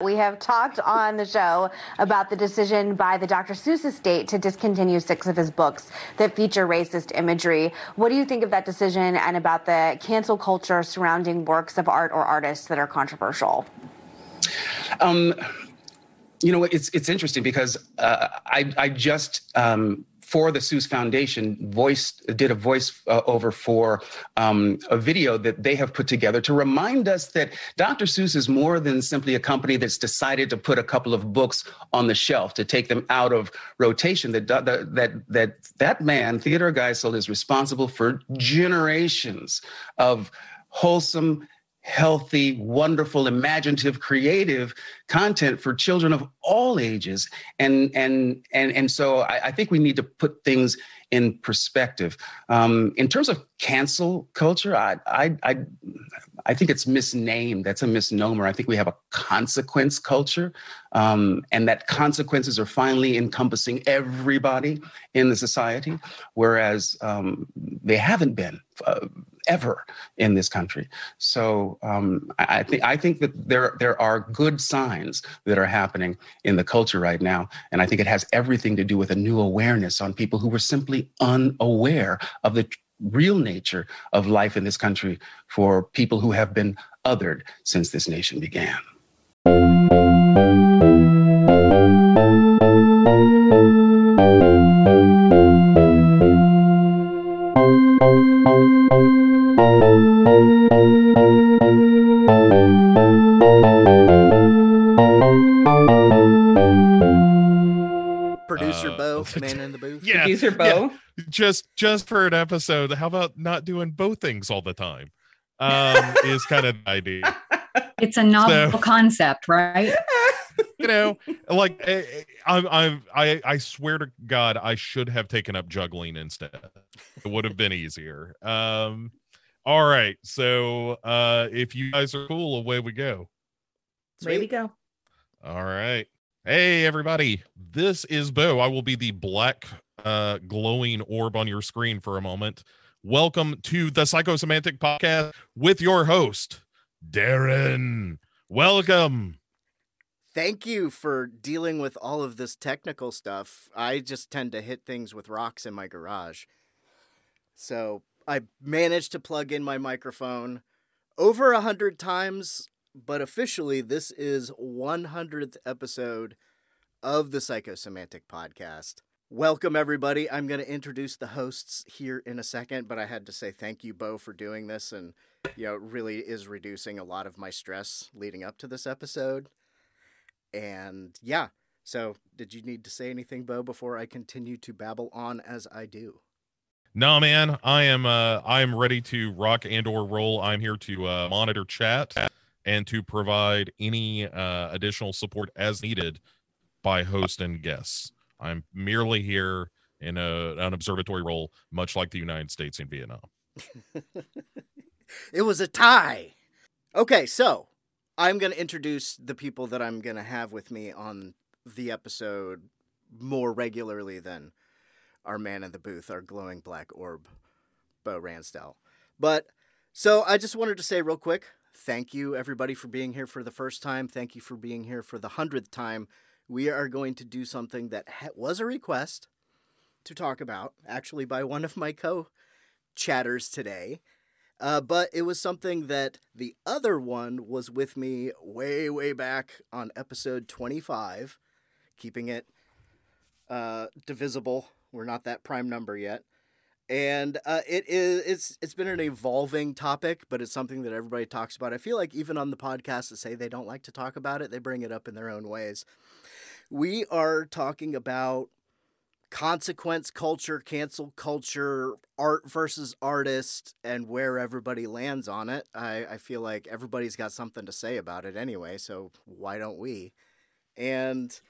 We have talked on the show about the decision by the Dr. Seuss estate to discontinue six of his books that feature racist imagery. What do you think of that decision and about the cancel culture surrounding works of art or artists that are controversial? Um, you know, it's it's interesting because uh, I I just um, for the Seuss Foundation voiced did a voice uh, over for um, a video that they have put together to remind us that Dr. Seuss is more than simply a company that's decided to put a couple of books on the shelf to take them out of rotation. That that that that, that man Theodore Geisel is responsible for generations of wholesome healthy, wonderful, imaginative, creative content for children of all ages. And and and and so I, I think we need to put things in perspective. Um, in terms of cancel culture, I, I I I think it's misnamed. That's a misnomer. I think we have a consequence culture, um, and that consequences are finally encompassing everybody in the society, whereas um, they haven't been. Uh, ever in this country. So um, I, think I think that there there are good signs that are happening in the culture right now, and I think it has everything to do with a new awareness on people who were simply unaware of the real nature of life in this country for people who have been othered since this nation began. Producer uh, Bo, man in the booth. Yeah, Producer Bo. Yeah. Just just for an episode, how about not doing both things all the time? Um, is kind of the idea. It's a novel so, concept, right? you know, like I, I, I, I swear to God, I should have taken up juggling instead. It would have been easier. Um, all right, so uh, if you guys are cool, away we go. Away we go. All right. Hey everybody, this is Bo. I will be the black uh glowing orb on your screen for a moment. Welcome to the Psychosemantic Podcast with your host, Daeron. Welcome. Thank you for dealing with all of this technical stuff. I just tend to hit things with rocks in my garage. So I managed to plug in my microphone over a hundred times but officially this is 100th episode of the Psychosemantic podcast. Welcome everybody. I'm going to introduce the hosts here in a second, but I had to say thank you Bo for doing this and you know, it really is reducing a lot of my stress leading up to this episode. And yeah, so did you need to say anything Bo before I continue to babble on as I do? No, man, I am uh I am ready to rock and or roll. I'm here to uh monitor chat and to provide any uh, additional support as needed by host and guests. I'm merely here in a, an observatory role, much like the United States in Vietnam. it was a tie. Okay, so I'm going to introduce the people that I'm going to have with me on the episode more regularly than our man in the booth, our glowing black orb, Bo Ransdell. But so I just wanted to say real quick Thank you, everybody, for being here for the first time. Thank you for being here for the hundredth time. We are going to do something that ha- was a request to talk about, actually, by one of my co chatters today. Uh, but it was something that the other one was with me way, way back on episode 25, keeping it uh, divisible. We're not that prime number yet and uh, it is it's it's been an evolving topic, but it's something that everybody talks about. I feel like even on the podcast that say they don't like to talk about it, they bring it up in their own ways. We are talking about consequence culture, cancel culture, art versus artist, and where everybody lands on it. I, I feel like everybody's got something to say about it anyway, so why don't we? And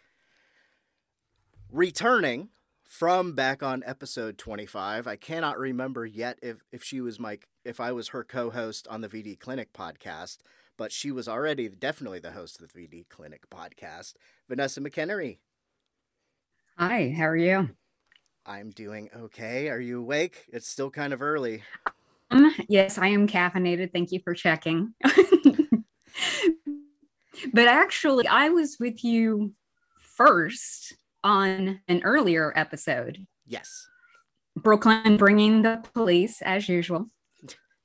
returning from back on episode 25. I cannot remember yet if, if she was my if I was her co-host on the VD Clinic podcast, but she was already definitely the host of the VD Clinic podcast. Vanessa McEnery. Hi, how are you? I'm doing okay. Are you awake? It's still kind of early. Um, yes, I am caffeinated. Thank you for checking. but actually, I was with you first on an earlier episode. Yes. Brooklyn bringing the police as usual.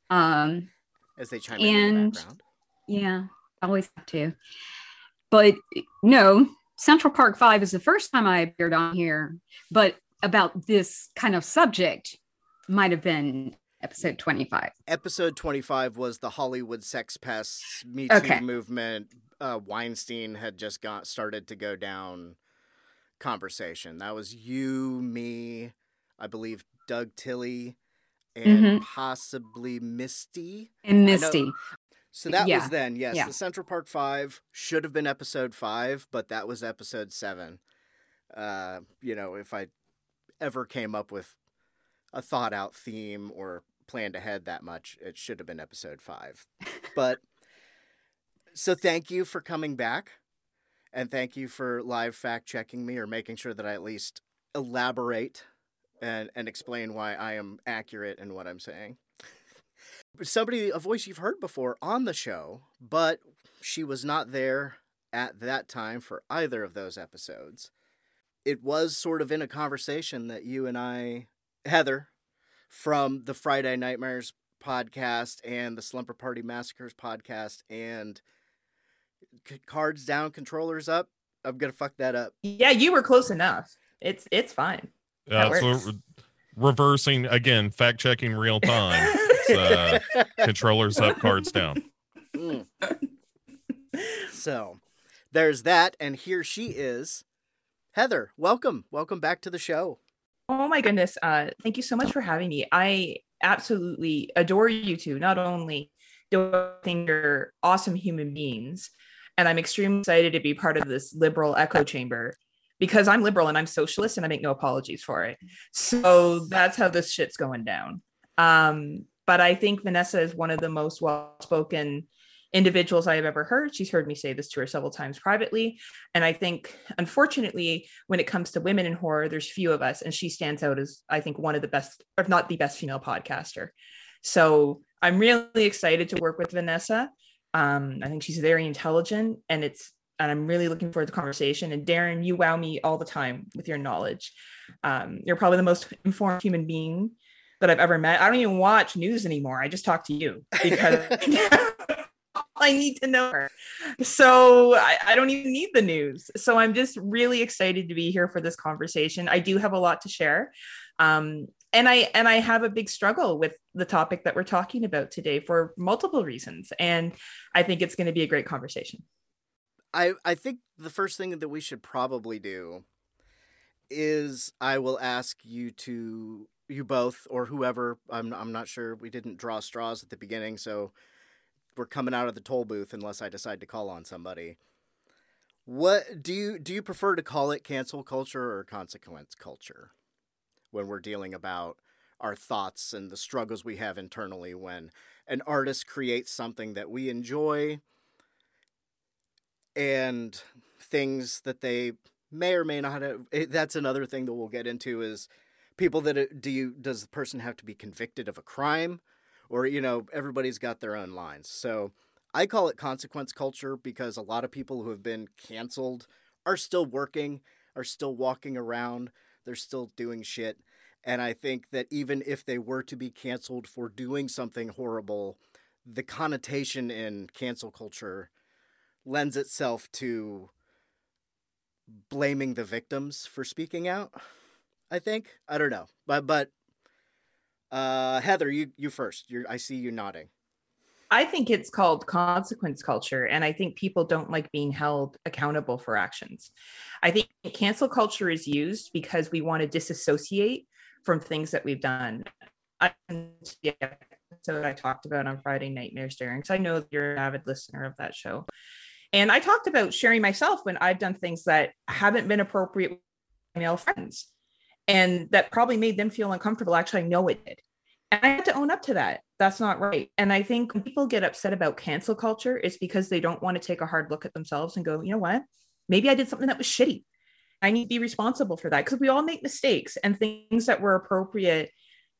Um, As they chime in, in the And- background. yeah, always have to. But no, Central Park Five is the first time I appeared on here, but about this kind of subject might have been episode 25. Episode 25 was the Hollywood sex pests Me Too Okay. movement. Uh, Weinstein had just got started to go down conversation. That was you, me, I believe Doug Tilley, and Mhm. possibly Misty. And Misty. So that Yeah, was then, yes. yeah. The Central Park Five should have been episode five, but that was episode seven. Uh, you know, if I ever came up with a thought out theme or planned ahead that much, it should have been episode five. But so thank you for coming back. And thank you for live fact checking me or making sure that I at least elaborate and, and explain why I am accurate in what I'm saying somebody a voice you've heard before on the show, but she was not there at that time for either of those episodes. It was sort of in a conversation that you and I, Heather, from the Friday Nightmares podcast and the Slumber Party Massacres podcast and C- Cards Down, Controllers Up. I'm gonna fuck that up. Yeah, you were close enough. It's it's fine. Uh, so re- reversing again, fact checking real time. Uh, controllers up, cards down. Mm. So there's that, and here she is. Heather, welcome. Welcome back to the show. Oh my goodness. Uh, thank you so much for having me. I absolutely adore you two. Not only do I think you're awesome human beings, and I'm extremely excited to be part of this liberal echo chamber because I'm liberal and I'm socialist and I make no apologies for it. So that's how this shit's going down. Um, but I think Vanessa is one of the most well spoken individuals I have ever heard. She's heard me say this to her several times privately. And I think, unfortunately, when it comes to women in horror, there's few of us, and she stands out as I think one of the best, if not the best, female podcaster. So I'm really excited to work with Vanessa. Um, I think she's very intelligent, and it's and I'm really looking forward to the conversation. And Daeron, you wow me all the time with your knowledge. Um, you're probably the most informed human being that I've ever met. I don't even watch news anymore. I just talk to you because I need to know her. So I, I don't even need the news. So I'm just really excited to be here for this conversation. I do have a lot to share. Um, and I and I have a big struggle with the topic that we're talking about today for multiple reasons. And I think it's going to be a great conversation. I I think the first thing that we should probably do is I will ask you to you both or whoever I'm I'm not sure we didn't draw straws at the beginning so we're coming out of the toll booth unless I decide to call on somebody. What do you do you prefer to call it cancel culture or consequence culture when we're dealing about our thoughts and the struggles we have internally when an artist creates something that we enjoy and things that they may or may not have eh, that's another thing that we'll get into is people that do you does the person have to be convicted of a crime? Or you know everybody's got their own lines. So i call it consequence culture because a lot of people who have been canceled are still working are still walking around they're still doing shit and i think that even if they were to be canceled for doing something horrible the connotation in cancel culture lends itself to blaming the victims for speaking out. I think I don't know, but but uh, Heather, you you first. You I see you nodding. I think it's called consequence culture. And I think people don't like being held accountable for actions. I think cancel culture is used because we want to disassociate from things that we've done. I, so I talked about on Friday Nightmares Daeron, because I know you're an avid listener of that show. And I talked about sharing myself when I've done things that haven't been appropriate with my male friends and that probably made them feel uncomfortable. Actually, I know it did. And I had to own up to that. That's not right. And I think when people get upset about cancel culture, it's because they don't want to take a hard look at themselves and go, you know what? Maybe I did something that was shitty. I need to be responsible for that because we all make mistakes and things that were appropriate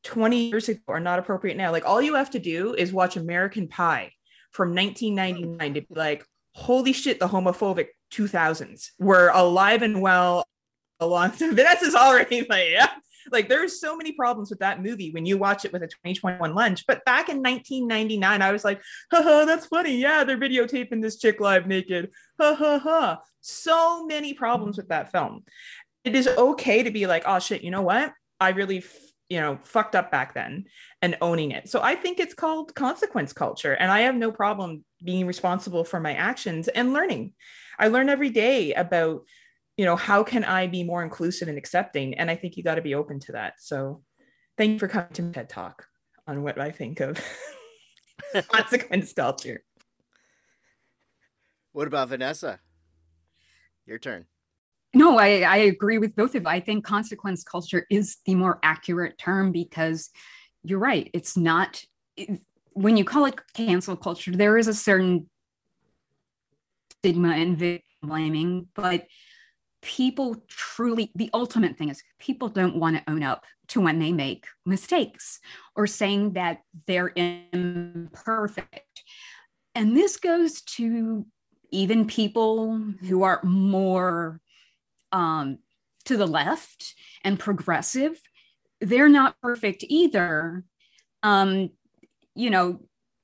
20 years ago are not appropriate now. Like all you have to do is watch American Pie from 1999 to be like, holy shit, the homophobic 2000s were alive and well along. Vanessa's already like, yeah. Like there's so many problems with that movie when you watch it with a 2021 lens. But back in 1999, I was like, haha, that's funny. Yeah, they're videotaping this chick live naked. Ha ha ha. So many problems with that film. It is okay to be like, oh shit, you know what? I really you know fucked up back then and owning it so i think it's called consequence culture and i have no problem being responsible for my actions and learning i learn every day about you know how can i be more inclusive and accepting and i think you got to be open to that so thank you for coming to ted talk on what i think of consequence culture what about vanessa your turn no, I, I agree with both of you. I think consequence culture is the more accurate term because you're right. It's not, it, when you call it cancel culture, there is a certain stigma and victim blaming, but people truly, the ultimate thing is people don't want to own up to when they make mistakes or saying that they're imperfect. And this goes to even people who are more um, to the left and progressive, they're not perfect either. Um, you know,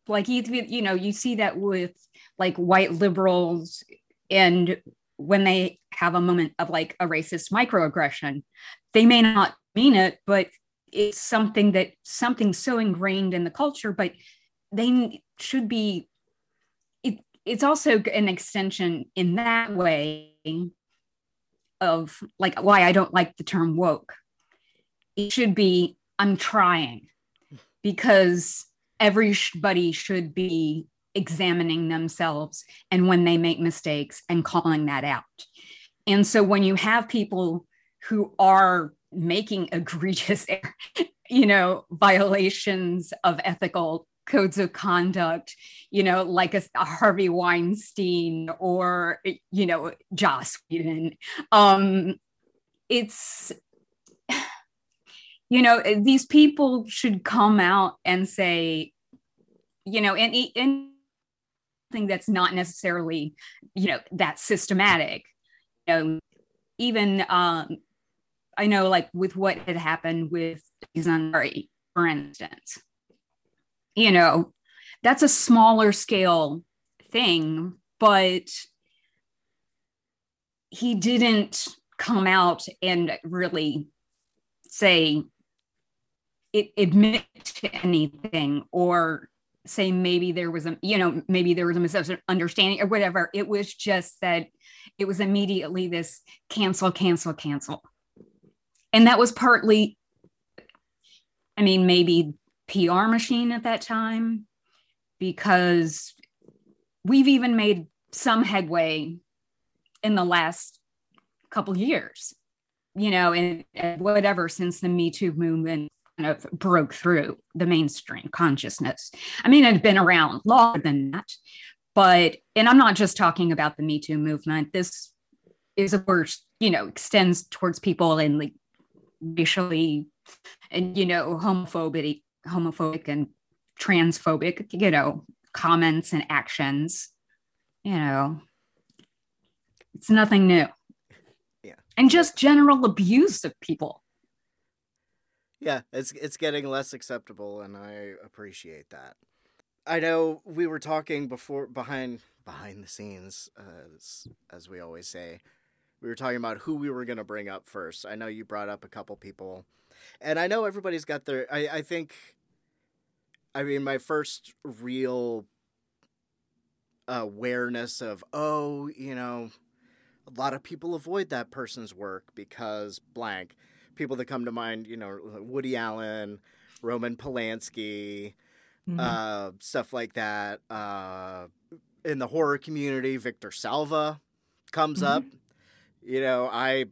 like you, know, you see that with like white liberals, and when they have a moment of like a racist microaggression, they may not mean it, but it's something that something so ingrained in the culture, but they should be. It, it's also an extension in that way of like why I don't like the term woke. It should be I'm trying because everybody should be examining themselves and when they make mistakes and calling that out. And so when you have people who are making egregious you know violations of ethical codes of conduct, you know, like a, a Harvey Weinstein or, you know, Joss Whedon. Um, it's, you know, these people should come out and say, you know, and, and thing that's not necessarily, you know, that systematic. You know, even um, I know, like with what had happened with Zandari, for instance, you know, that's a smaller scale thing, but he didn't come out and really say it admit to anything or say maybe there was a you know maybe there was a misunderstanding or whatever. It was just that it was immediately this cancel cancel cancel. And that was partly i mean maybe PR machine at that time because we've even made some headway in the last couple years, you know, and, whatever since the Me Too movement kind of broke through the mainstream consciousness. I mean, it had been around longer than that, but, and I'm not just talking about the Me Too movement. This is, of course, you know, extends towards people in like racially and, you know, homophobic homophobic and transphobic, you know, comments and actions. You know, it's nothing new. Yeah. And just general abuse of people. Yeah, it's it's getting less acceptable and I appreciate that. I know we were talking before behind behind the scenes as, as we always say. We were talking about who we were going to bring up first. I know you brought up a couple people and I know everybody's got their. I, I think. I mean, my first real awareness of, oh, you know, a lot of people avoid that person's work because blank. People that come to mind, you know, Woody Allen, Roman Polanski, mm-hmm. uh, stuff like that. Uh, in the horror community, Victor Salva comes mm-hmm. up. You know, I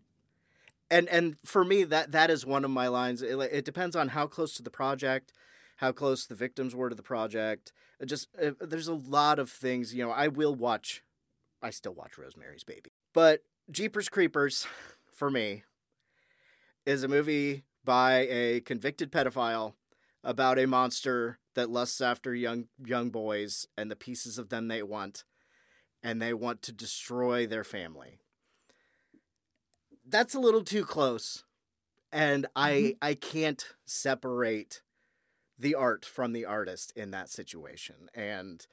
and and for me that that is one of my lines it, it, depends on how close to the project how close the victims were to the project it just it, there's a lot of things you know i will watch i still watch rosemary's baby but jeepers creepers for me is a movie by a convicted pedophile about a monster that lusts after young young boys and the pieces of them they want and they want to destroy their family. That's a little too close. And I mm-hmm. I can't separate the art from the artist in that situation. And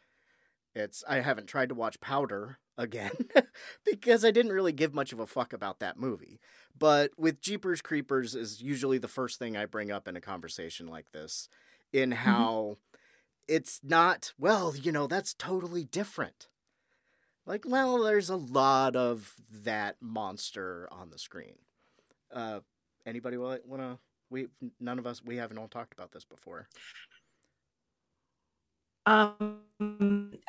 it's I haven't tried to watch Powder again because I didn't really give much of a fuck about that movie. But with Jeepers Creepers is usually the first thing I bring up in a conversation like this in how it's not, well, you know, that's totally different. Like, well, there's a lot of that monster on the screen. Uh, anybody want to? We none of us we haven't all talked about this before. Um,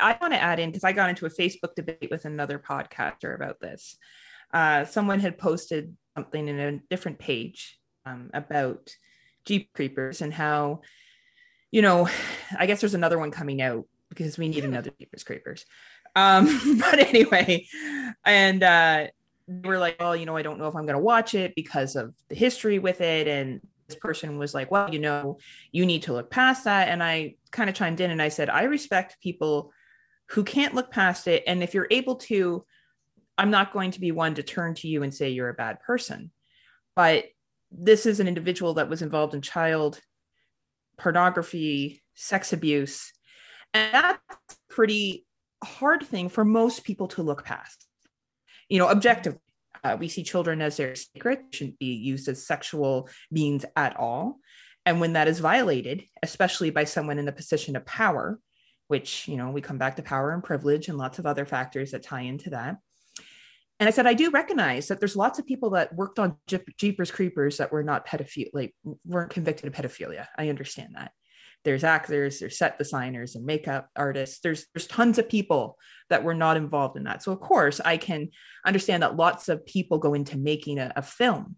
I want to add in because I got into a Facebook debate with another podcaster about this. Uh, someone had posted something in a different page um, about Jeep Creepers and how, you know, I guess there's another one coming out because we need another Jeepers Creepers. Um, but anyway, and uh, they were like, well, you know, I don't know if I'm going to watch it because of the history with it." And person was like, "Well, you know, you need to look past that." And I kind of chimed in and I said, "I respect people who can't look past it, and if you're able to." I'm not going to be one to turn to you and say you're a bad person. But this is an individual that was involved in child pornography, sex abuse. And that's pretty hard thing for most people to look past. You know, objectively, uh, we see children as their sacred, shouldn't be used as sexual means at all. And when that is violated, especially by someone in a position of power, which, you know, we come back to power and privilege and lots of other factors that tie into that, and I said, I do recognize that there's lots of people that worked on Jeepers Creepers that were not pedophilia, like weren't convicted of pedophilia. I understand that. There's actors, there's set designers and makeup artists. There's there's tons of people that were not involved in that. So of course I can understand that lots of people go into making a, a film,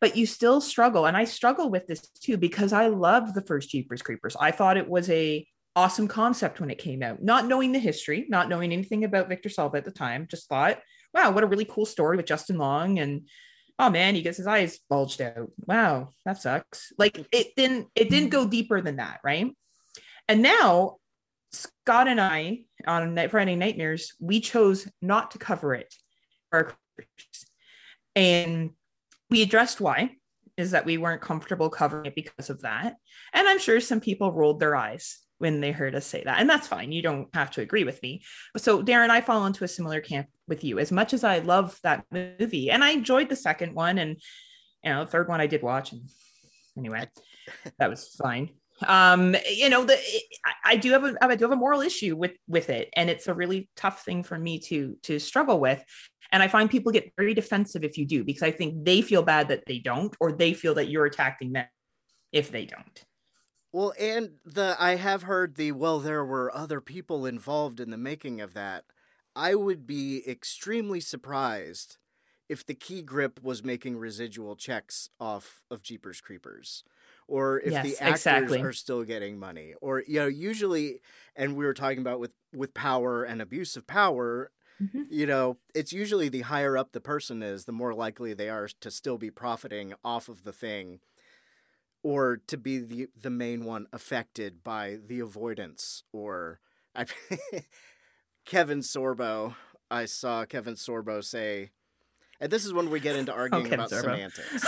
but you still struggle. And I struggle with this too because I love the first Jeepers Creepers. I thought it was a awesome concept when it came out, not knowing the history, not knowing anything about Victor Salva at the time, just thought wow, what a really cool story with Justin Long. And oh man, he gets his eyes bulged out. Wow, that sucks. Like it didn't it didn't go deeper than that, right? And now Scott and I on Friday Nightmares, we chose not to cover it. And we addressed why is that we weren't comfortable covering it because of that. And I'm sure some people rolled their eyes when they heard us say that. And that's fine. You don't have to agree with me. So, Daeron, I fall into a similar camp with you. As much as I love that movie, and I enjoyed the second one, and you know, the third one I did watch, and anyway, that was fine. Um, you know, the I, I do have a I do have a moral issue with with it, and it's a really tough thing for me to to struggle with. And I find people get very defensive if you do, because I think they feel bad that they don't, or they feel that you're attacking them if they don't. Well, and the I have heard the well, there were other people involved in the making of that. I would be extremely surprised if the key grip was making residual checks off of Jeepers Creepers. Or if yes, the actors exactly. are still getting money. Or you know, usually and we were talking about with with power and abuse of power, mm-hmm. you know, it's usually the higher up the person is, the more likely they are to still be profiting off of the thing or to be the the main one affected by the avoidance or I, Kevin Sorbo. I saw Kevin Sorbo say, and this is when we get into oh, arguing oh, about Sorbo. semantics.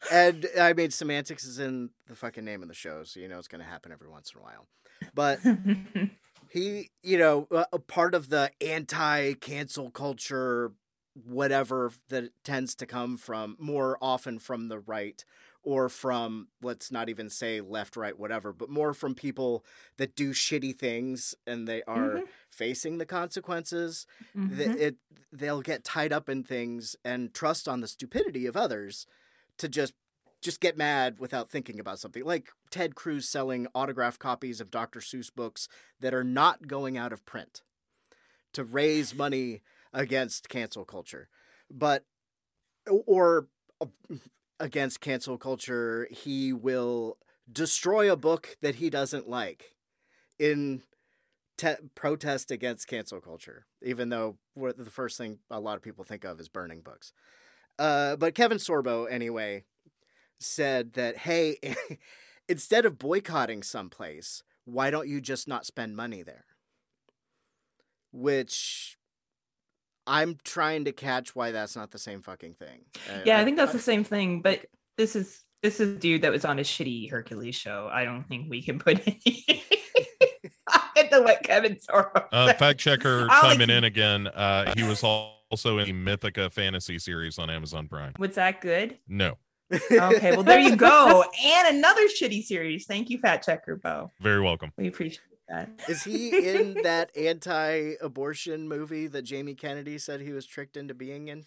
and I mean, semantics is in the fucking name of the show, so you know it's going to happen every once in a while. But he, you know, uh, a part of the anti-cancel culture whatever that tends to come from more often from the right or from let's not even say left right whatever but more from people that do shitty things and they are mm-hmm. facing the consequences mm-hmm. it they'll get tied up in things and trust on the stupidity of others to just just get mad without thinking about something like Ted Cruz selling autographed copies of Dr. Seuss books that are not going out of print to raise money against cancel culture. But or uh, against cancel culture, he will destroy a book that he doesn't like in te- protest against cancel culture, even though the first thing a lot of people think of is burning books. Uh, but Kevin Sorbo, anyway, said that, hey, instead of boycotting someplace, why don't you just not spend money there? which I'm trying to catch why that's not the same fucking thing. yeah, I, think that's the same thing, but this is this is a dude that was on a shitty Hercules show. I don't think we can put any into what Kevin Sorbo. Uh, fact checker coming in again. Uh, he was also in the Mythica fantasy series on Amazon Prime. Was that good? No. okay, well there you go, and another shitty series. Thank you, Fact Checker Bo. Very welcome. We appreciate that. Is he in that anti-abortion movie that Jamie Kennedy said he was tricked into being in?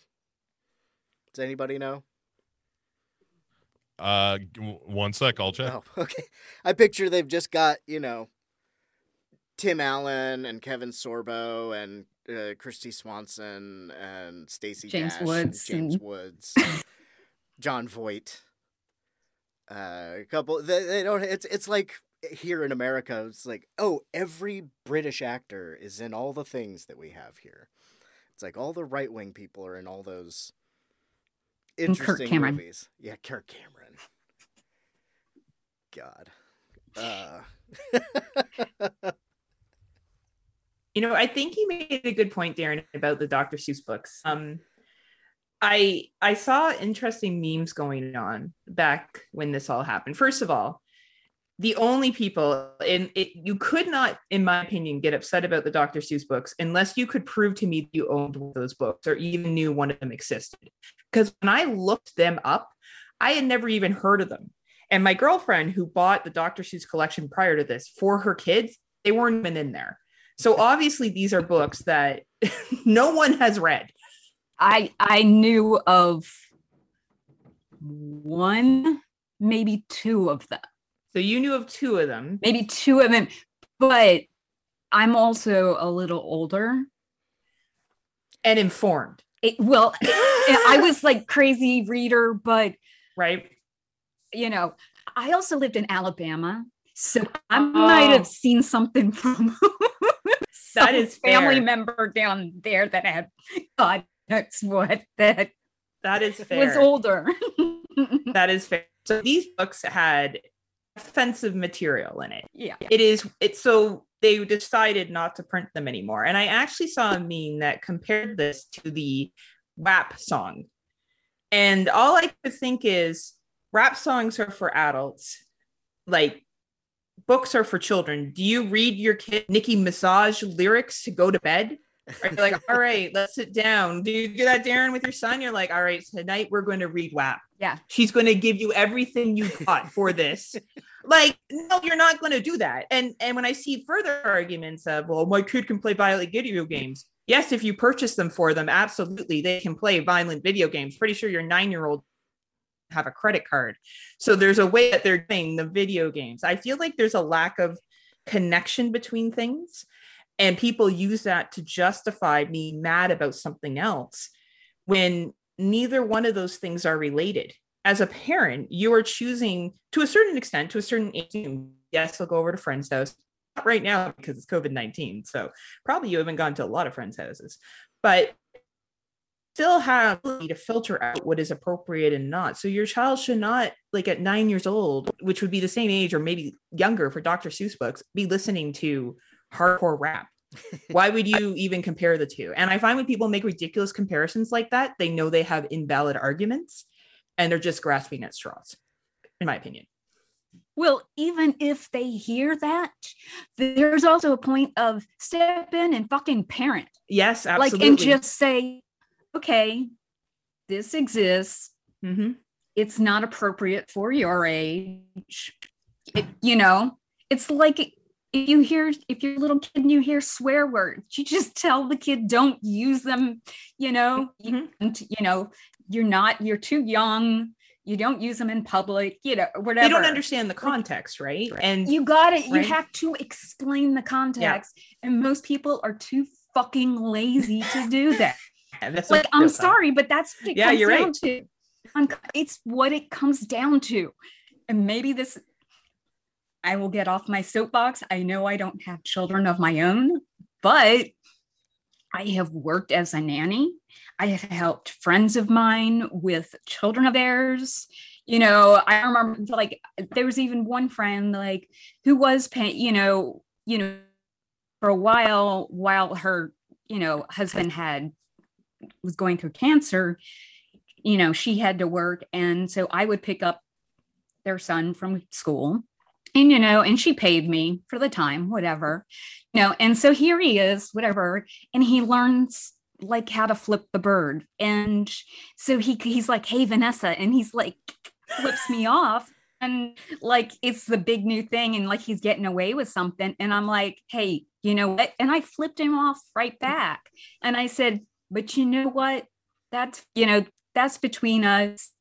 Does anybody know? Uh, one sec, I'll check. Oh, okay. I picture they've just got you know Tim Allen and Kevin Sorbo and uh, Kristy Swanson and Stacey James Dash, Woods, James and... Woods, Jon Voight. Uh, a couple. They, they don't. It's it's like here in America. It's like oh, every British actor is in all the things that we have here. It's like all the right wing people are in all those interesting movies. Yeah, Kirk Cameron. God. Uh. you know, I think he made a good point, Daeron, about the Dr. Seuss books. Um, I I saw interesting memes going on back when this all happened. First of all, the only people in it you could not, in my opinion, get upset about the Dr. Seuss books unless you could prove to me you owned those books or even knew one of them existed. Because when I looked them up, I had never even heard of them. And my girlfriend, who bought the Dr. Seuss collection prior to this for her kids, they weren't even in there. So obviously, these are books that no one has read. I I knew of one, maybe two of them. So you knew of two of them, maybe two of them, but I'm also a little older and informed. It, well, I was like crazy reader, but right you know, I also lived in Alabama, so I oh. might have oh. seen something from that is family member down there that had God knows what that that is fair. was older. that is fair. So these books had offensive material in it. Yeah. It is it's so they decided not to print them anymore. And I actually saw a meme that compared this to the rap song. And all I could think is rap songs are for adults like books are for children do you read your kid nicki Minaj lyrics to go to bed are you like all right let's sit down do you do that Daeron with your son you're like all right tonight we're going to read WAP yeah. She's going to give you everything you got for this. Like no you're not going to do that. And and when i see further arguments of well my kid can play violent video games. Yes if you purchase them for them absolutely they can play violent video games. Pretty sure your nine year old have a credit card. So there's a way that they're playing the video games. I feel like there's a lack of connection between things and people use that to justify me mad about something else when neither one of those things are related. As a parent, you are choosing to a certain extent, to a certain age. Yes, I'll go over to friend's house. Not right now because it's COVID 19. So probably you haven't gone to a lot of friends' houses. But still have to filter out what is appropriate and not. So your child should not, like at nine years old, which would be the same age or maybe younger for Dr. Seuss books, be listening to hardcore rap. Why would you even compare the two? And I find when people make ridiculous comparisons like that, they know they have invalid arguments and they're just grasping at straws, in my opinion. Well, even if they hear that, there's also a point of step in and fucking parent. Yes, absolutely. Like, and just say, okay, this exists. Mm-hmm. It's not appropriate for your age. It, you know, it's like if you hear if you're a little kid and you hear swear words, you just tell the kid don't use them. You know, mm-hmm. and, you know, you're not you're too young you don't use them in public, you know, whatever. They don't understand the context, right? And you got it. Right? You have to explain the context. Yeah. And most people are too fucking lazy to do that. that's like I'm sorry, but that's what it yeah, comes you're down right. to. It's what it comes down to. And maybe this I will get off my soapbox. I know I don't have children of my own, but I have worked as a nanny. I have helped friends of mine with children of theirs. You know, I remember like there was even one friend like who was paying, you know, you know, for a while, while her, you know, husband had was going through cancer, you know, she had to work. And so I would pick up their son from school. And, you know, and she paid me for the time, whatever, you know. And so here he is, whatever. And he learns like how to flip the bird. And so he he's like, hey, Vanessa. And he's like, flips me off. And like it's the big new thing, and like he's getting away with something. And I'm like, hey, you know what? And I flipped him off right back. And I said, but you know what? That's, you know, that's between us.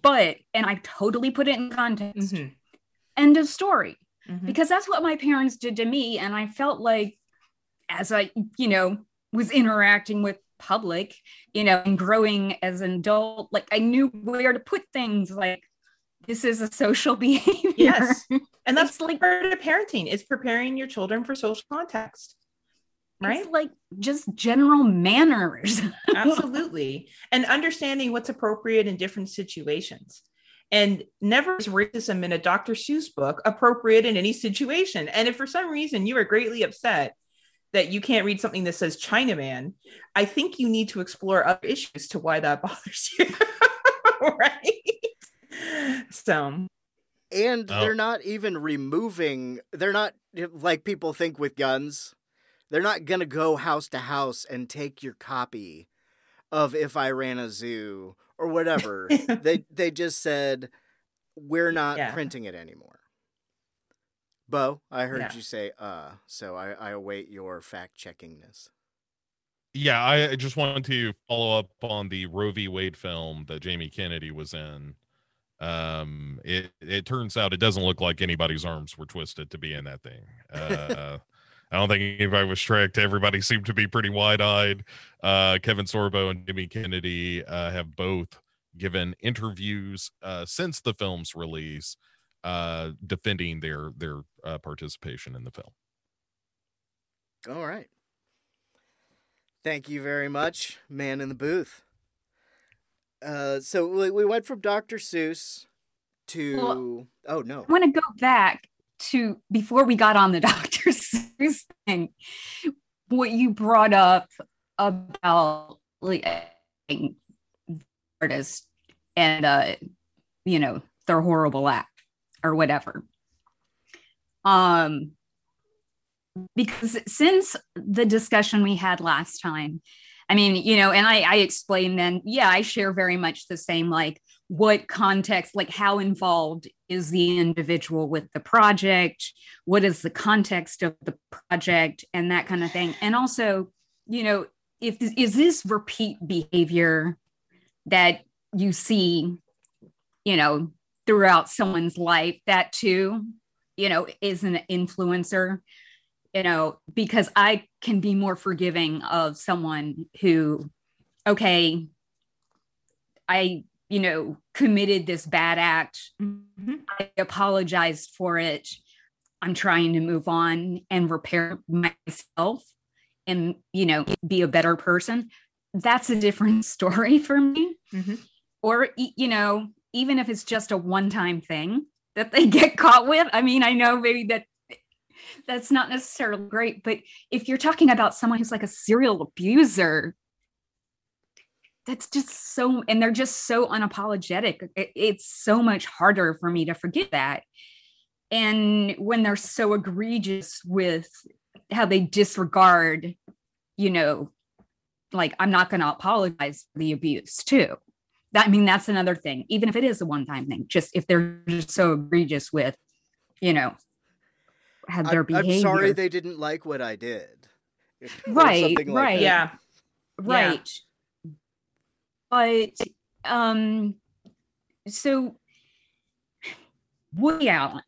But, and I totally put it in context. Mhm. End of story. Mhm. Because that's what my parents did to me. And I felt like, as I, you know, was interacting with public, you know, and growing as an adult, like I knew where to put things like, this is a social behavior. Yes. And that's like part of parenting is preparing your children for social context. Right? It's like just general manners. Absolutely. and understanding what's appropriate in different situations. And never is racism in a Dr. Seuss book appropriate in any situation. And if for some reason you are greatly upset that you can't read something that says Chinaman, I think you need to explore other issues to why that bothers you. right. So, And Oh. they're not even removing, they're not like people think with guns. They're not going to go house to house and take your copy of If I Ran a Zoo or whatever. they they just said we're not Yeah. printing it anymore. Bo, I heard Yeah. you say uh, so I, I await your fact checkingness. Yeah, I I just wanted to follow up on the Roe v. Wade film that Jamie Kennedy was in. Um, it it turns out it doesn't look like anybody's arms were twisted to be in that thing. Uh, I don't think anybody was tricked. Everybody seemed to be pretty wide eyed. Uh, Kevin Sorbo and Jamie Kennedy uh, have both given interviews uh, since the film's release, uh, defending their their uh, participation in the film. All right. Thank you very much, man in the booth. Uh, so we, we went from Dr. Seuss to Well- oh no, I want to go back to before we got on the Dr. Seuss thing, what you brought up about artists and uh, you know their horrible act or whatever. Um, because since the discussion we had last time, I mean, you know, and I, I explained then, yeah, I share very much the same like what context, like how involved is the individual with the project? What is the context of the project and that kind of thing? And also, you know, if is this repeat behavior that you see, you know, throughout someone's life, that too, you know, is an influencer, you know, because I can be more forgiving of someone who, okay, I, you know, committed this bad act. Mhm. I apologized for it. I'm trying to move on and repair myself and, you know, be a better person. That's a different story for me. Mhm. Or, you know, even if it's just a one time thing that they get caught with. I mean, I know maybe that that's not necessarily great, but if you're talking about someone who's like a serial abuser, that's just so, and they're just so unapologetic. It- it's so much harder for me to forget that. And when they're so egregious with how they disregard, you know, like I'm not going to apologize for the abuse too. That I mean, that's another thing. Even if it is a one-time thing, just if they're just so egregious with, you know, had their I'm, behavior. I'm sorry they didn't like what I did. Right, like right. that. Yeah. right but um so woody allen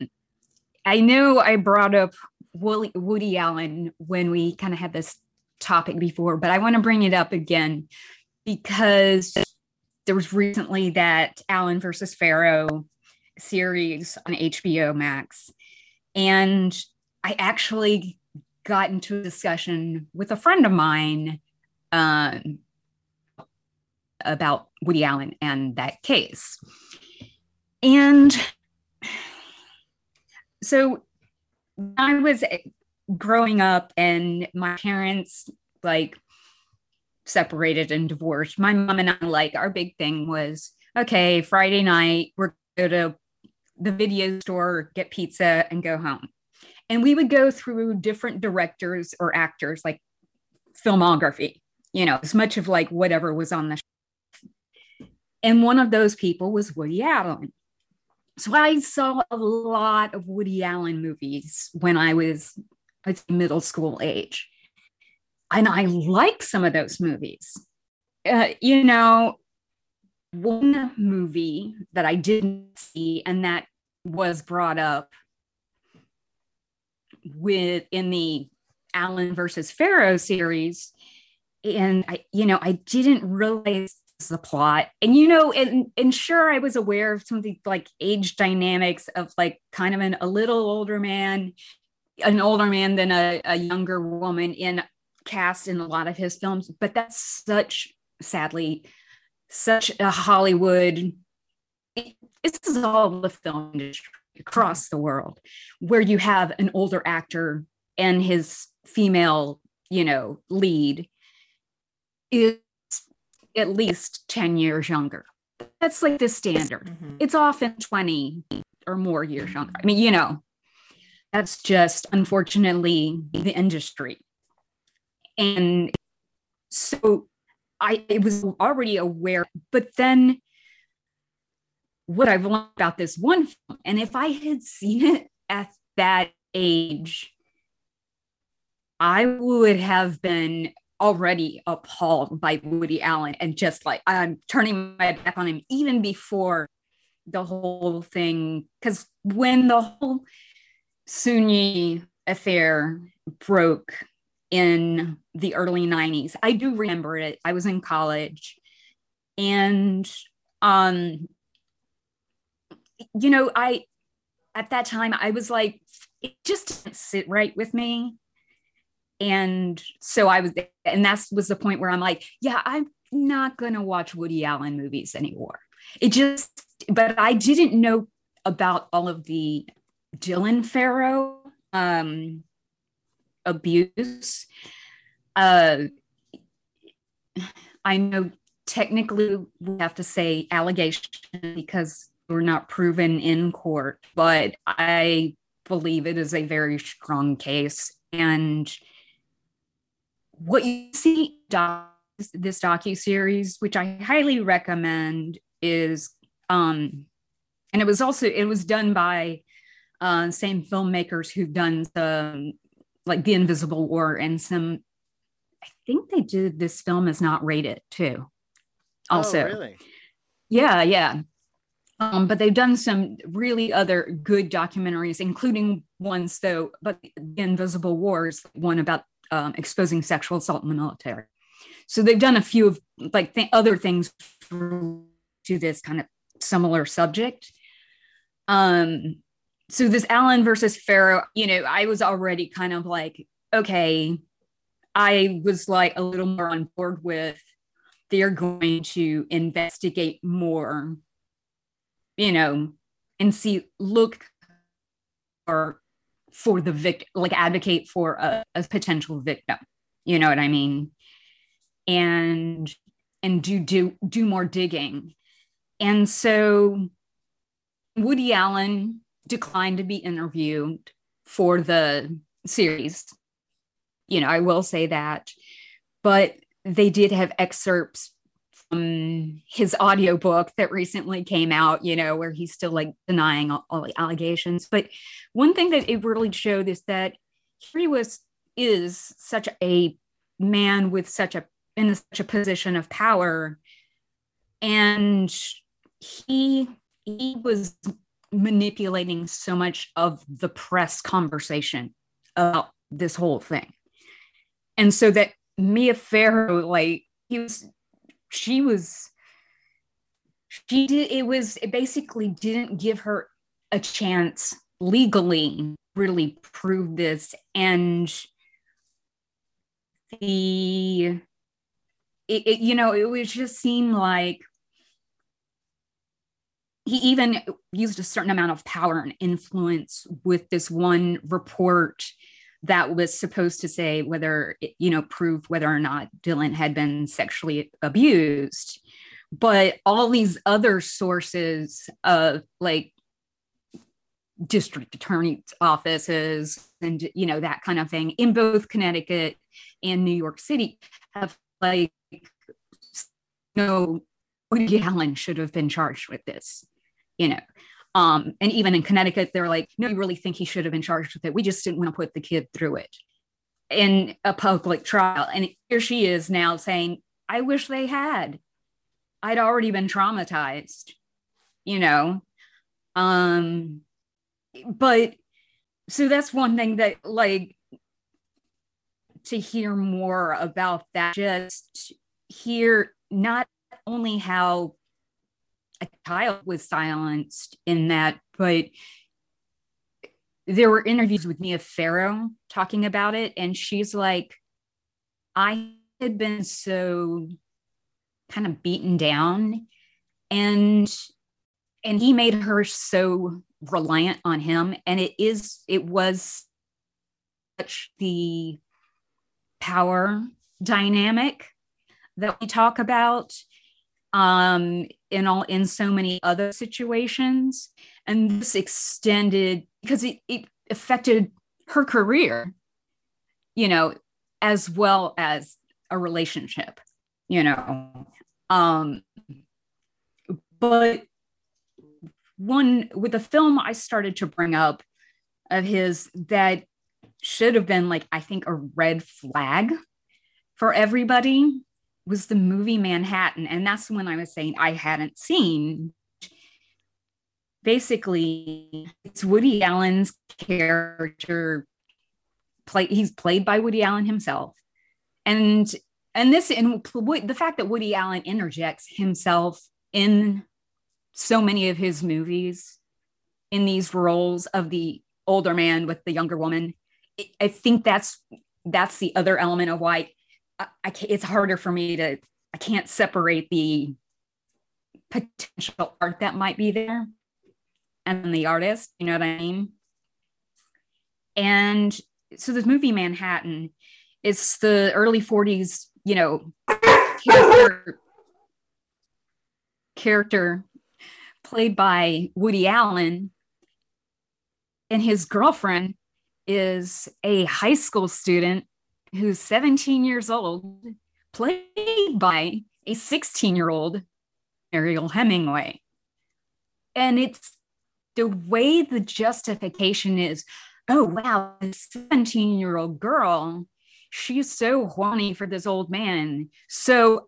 i know i brought up woody, woody allen when we kind of had this topic before but i want to bring it up again because there was recently that allen versus farrow series on hbo max and i actually got into a discussion with a friend of mine um, about Woody Allen and that case. And so I was growing up and my parents like separated and divorced, my mom and I like our big thing was okay, Friday night, we're go to the video store, get pizza, and go home. And we would go through different directors or actors like filmography, you know, as much of like whatever was on the show. And one of those people was Woody Allen. So I saw a lot of Woody Allen movies when I was middle school age. And I like some of those movies. Uh, you know, one movie that I didn't see and that was brought up with in the Allen versus Farrow series. And I, you know, I didn't realize the plot. And you know, and, and sure I was aware of some of the like age dynamics of like kind of an a little older man, an older man than a, a younger woman in cast in a lot of his films, but that's such sadly such a Hollywood. This is all the film industry across the world, where you have an older actor and his female, you know, lead is at least 10 years younger. That's like the standard. Mm-hmm. It's often 20 or more years younger. I mean, you know, that's just unfortunately the industry. And so I was already aware, but then what I've learned about this one film, and if I had seen it at that age, I would have been already appalled by Woody Allen and just like I'm turning my back on him even before the whole thing. Because when the whole Soon-Yi affair broke in the early 90s. I do remember it. I was in college and um you know, I at that time I was like it just didn't sit right with me. And so I was and that was the point where I'm like, yeah, I'm not going to watch Woody Allen movies anymore. It just but I didn't know about all of the Dylan Farrow um abuse. Uh, I know technically we have to say allegation because we're not proven in court, but I believe it is a very strong case. And what you see doc- this docu series, which I highly recommend, is um, and it was also it was done by uh, same filmmakers who've done some like The Invisible War and some I think they did this film is not rated too. Oh, also. Oh, really? Yeah, yeah. Um, but they've done some really other good documentaries, including ones though, but The Invisible Wars, one about um, exposing sexual assault in the military. So they've done a few of like th- other things to this kind of similar subject. Um, so this Allen versus Farrow, you know, I was already kind of like, okay, I was like a little more on board with they're going to investigate more, you know, and see, look for for the victim, like advocate for a, a potential victim. You know what I mean? And and do do do more digging. And so Woody Allen declined to be interviewed for the series. You know, I will say that. But they did have excerpts from his audiobook that recently came out, you know, where he's still like denying all, all the allegations. But one thing that it really showed is that he was is such a man with such a in such a position of power and he he was manipulating so much of the press conversation about this whole thing. And so that Mia Farrow, like, he was, she was, she did, it was, it basically didn't give her a chance legally really prove this. And the, it, it, you know, it was just seemed like he even used a certain amount of power and influence with this one report that was supposed to say whether you know prove whether or not Dylan had been sexually abused. But all these other sources of like district attorney's offices and you know that kind of thing in both Connecticut and New York City have like no Woody Allen should have been charged with this you know um, and even in Connecticut, they're like, no, you really think he should have been charged with it. We just didn't want to put the kid through it in a public trial. And here she is now saying, I wish they had. I'd already been traumatized, you know. Um, but so that's one thing that like to hear more about that, just hear not only how a child was silenced in that, but there were interviews with Mia Farrow talking about it, and she's like, I had been so kind of beaten down and and he made her so reliant on him and it is it was such the power dynamic that we talk about um, in all in so many other situations, and this extended because it, it affected her career, you know, as well as a relationship, you know. Um, but one with the film I started to bring up of his that should have been like I think a red flag for everybody was the movie Manhattan. And that's when I was saying I hadn't seen. Basically, it's Woody Allen's character. Play, he's played by Woody Allen himself. And and this and the fact that Woody Allen interjects himself in so many of his movies in these roles of the older man with the younger woman i think that's that's the other element of why I, I it's harder for me to I can't separate the potential art that might be there and the artist. You know what I mean? And so this movie Manhattan, it's the early 40s, you know, character, character played by Woody Allen, and his girlfriend is a high school student who's 17 years old, played by a 16 year old Mariel Hemingway. And it's the way the justification is oh, wow, this 17 year old girl, she's so horny for this old man. So,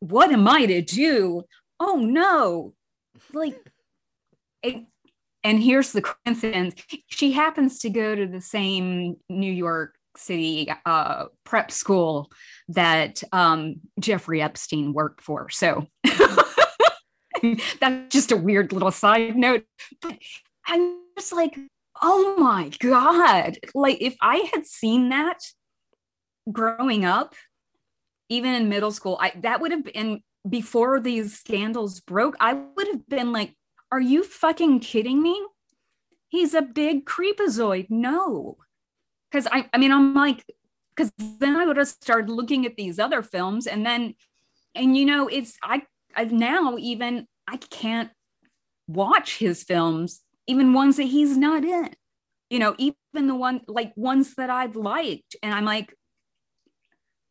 what am I to do? Oh, no. Like, it, and here's the coincidence she happens to go to the same New York City uh, prep school that um, Jeffrey Epstein worked for. So that's just a weird little side note. But I'm just like, oh my God. Like, if I had seen that growing up, even in middle school, I that would have been before these scandals broke. I would have been like, are you fucking kidding me? He's a big creepazoid. No because I, I mean, I'm like, because then I would have started looking at these other films, and then, and you know, it's I, I now even I can't watch his films, even ones that he's not in. You know, even the one like ones that I've liked, and I'm like,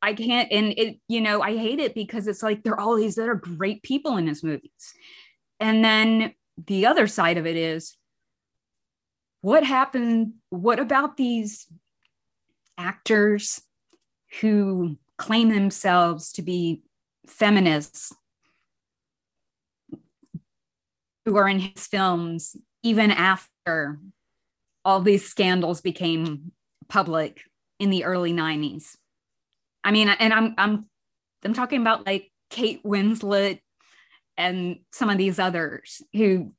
I can't, and it, you know, I hate it because it's like there are all these other great people in his movies, and then the other side of it is what happened what about these actors who claim themselves to be feminists who are in his films even after all these scandals became public in the early 90s. I mean, and I'm I'm I'm talking about like Kate Winslet and some of these others who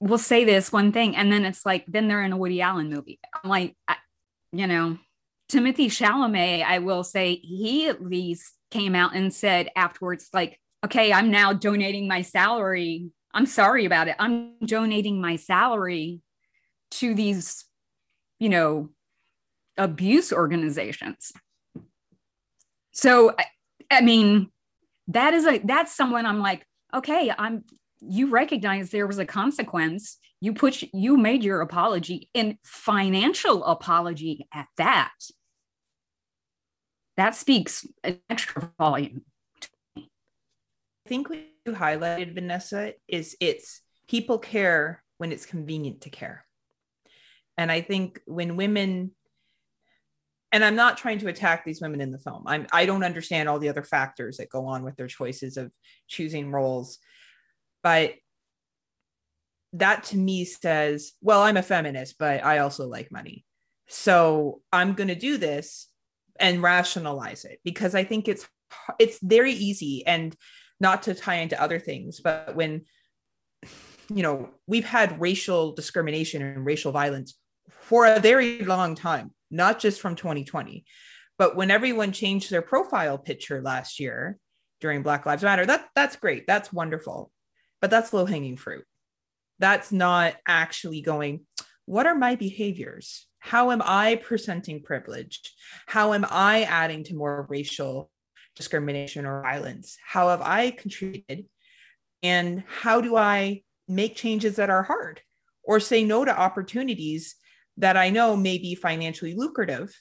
will say this one thing and then it's like then they're in a Woody Allen movie. I'm like I, you know, Timothée Chalamet, I will say, he at least came out and said afterwards, like, okay, I'm now donating my salary. I'm sorry about it. I'm donating my salary to these, you know, abuse organizations. So, I, I mean, that is a that's someone I'm like, okay, I'm you recognize there was a consequence. You put you made your apology and financial apology at that. That speaks an extra volume. I think what you highlighted, Vanessa, is it's people care when it's convenient to care. And I think when women and I'm not trying to attack these women in the film. I'm I don't understand all the other factors that go on with their choices of choosing roles. But that to me says, well, I'm a feminist, but I also like money. So I'm going to do this and rationalize it because I think it's it's very easy and not to tie into other things, but when you know, we've had racial discrimination and racial violence for a very long time not just from 2020. But when everyone changed their profile picture last year during Black Lives Matter, that that's great. That's wonderful. But that's low hanging fruit. That's not actually going, what are my behaviors? How am I presenting privilege? How am I adding to more racial discrimination or violence? How have I contributed? And how do I make changes that are hard or say no to opportunities that I know may be financially lucrative,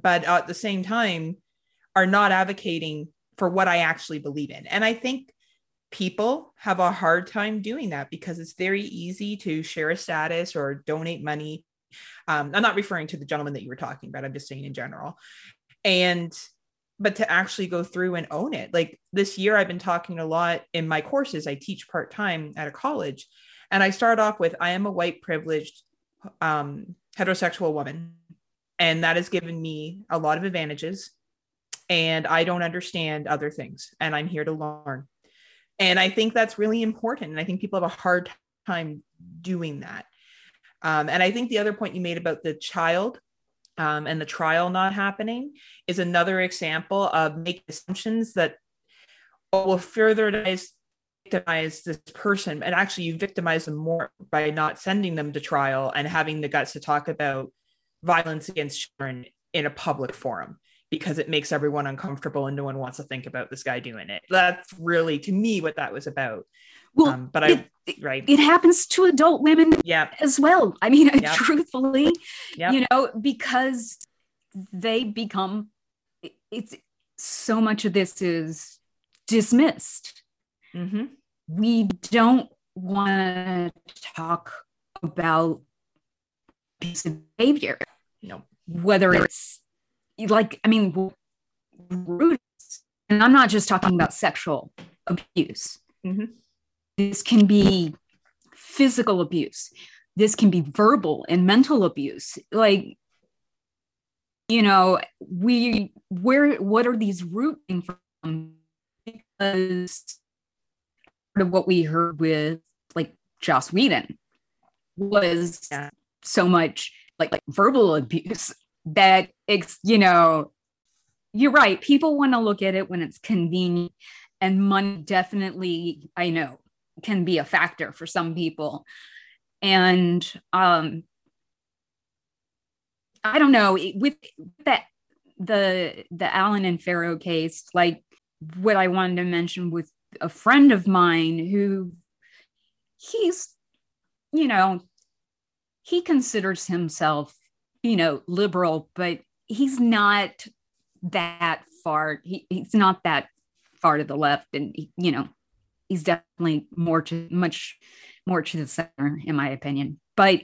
but at the same time are not advocating for what I actually believe in. And I think people have a hard time doing that because it's very easy to share a status or donate money. Um, I'm not referring to the gentleman that you were talking about, I'm just saying in general. And but to actually go through and own it. Like this year, I've been talking a lot in my courses. I teach part time at a college. And I start off with I am a white privileged um, heterosexual woman, and that has given me a lot of advantages. And I don't understand other things, and I'm here to learn. And I think that's really important. And I think people have a hard time doing that. Um, and I think the other point you made about the child um, and the trial not happening is another example of making assumptions that will further victimize this person and actually you victimize them more by not sending them to trial and having the guts to talk about violence against children in a public forum because it makes everyone uncomfortable and no one wants to think about this guy doing it. That's really to me what that was about. Well um, but it, i right. it happens to adult women yeah as well. I mean truthfully you know because they become it's so much of this is dismissed. Mm-hmm. We don't want to talk about behavior. You know, whether it's like, I mean, rude, and I'm not just talking about sexual abuse. Mm-hmm. This can be physical abuse. This can be verbal and mental abuse. Like, you know, we where what are these rooting from? Because of what we heard with like Joss Whedon was so much like like verbal abuse that it's you know you're right. People want to look at it when it's convenient and money definitely i know can be a factor for some people. And um i don't know with that the the allen and farrow case like what i wanted to mention with a friend of mine who he's, you know, he considers himself, you know, liberal, but he's not that far. He, he's not that far to the left. And, he, you know, he's definitely more to much more to the center, in my opinion. But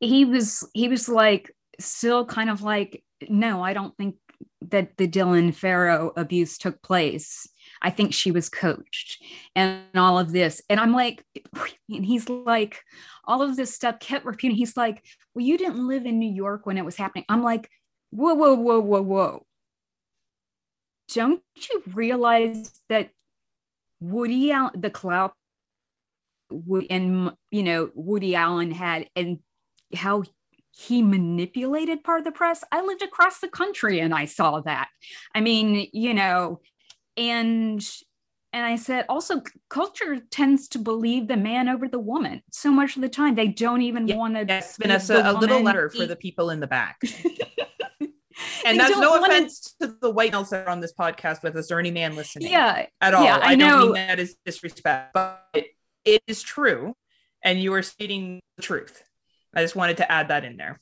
he was, he was like, still kind of like, no, I don't think that the Dylan Farrow abuse took place. I think she was coached and all of this. And I'm like, and he's like, all of this stuff kept repeating. He's like, well, you didn't live in New York when it was happening. I'm like, whoa, whoa, whoa, whoa, whoa. Don't you realize that Woody Allen, the clout, and you know Woody Allen had, and how he manipulated part of the press. I lived across the country and I saw that. I mean, you know, and and I said, also, culture tends to believe the man over the woman so much of the time. They don't even want to. Yes, Vanessa, a little letter for the people in the back. And that's no offense to the white males that are on this podcast with us or any man listening. Yeah. At all. Yeah, I, I, know. don't mean that as disrespect, but it, it is true. And you are stating the truth. I just wanted to add that in there.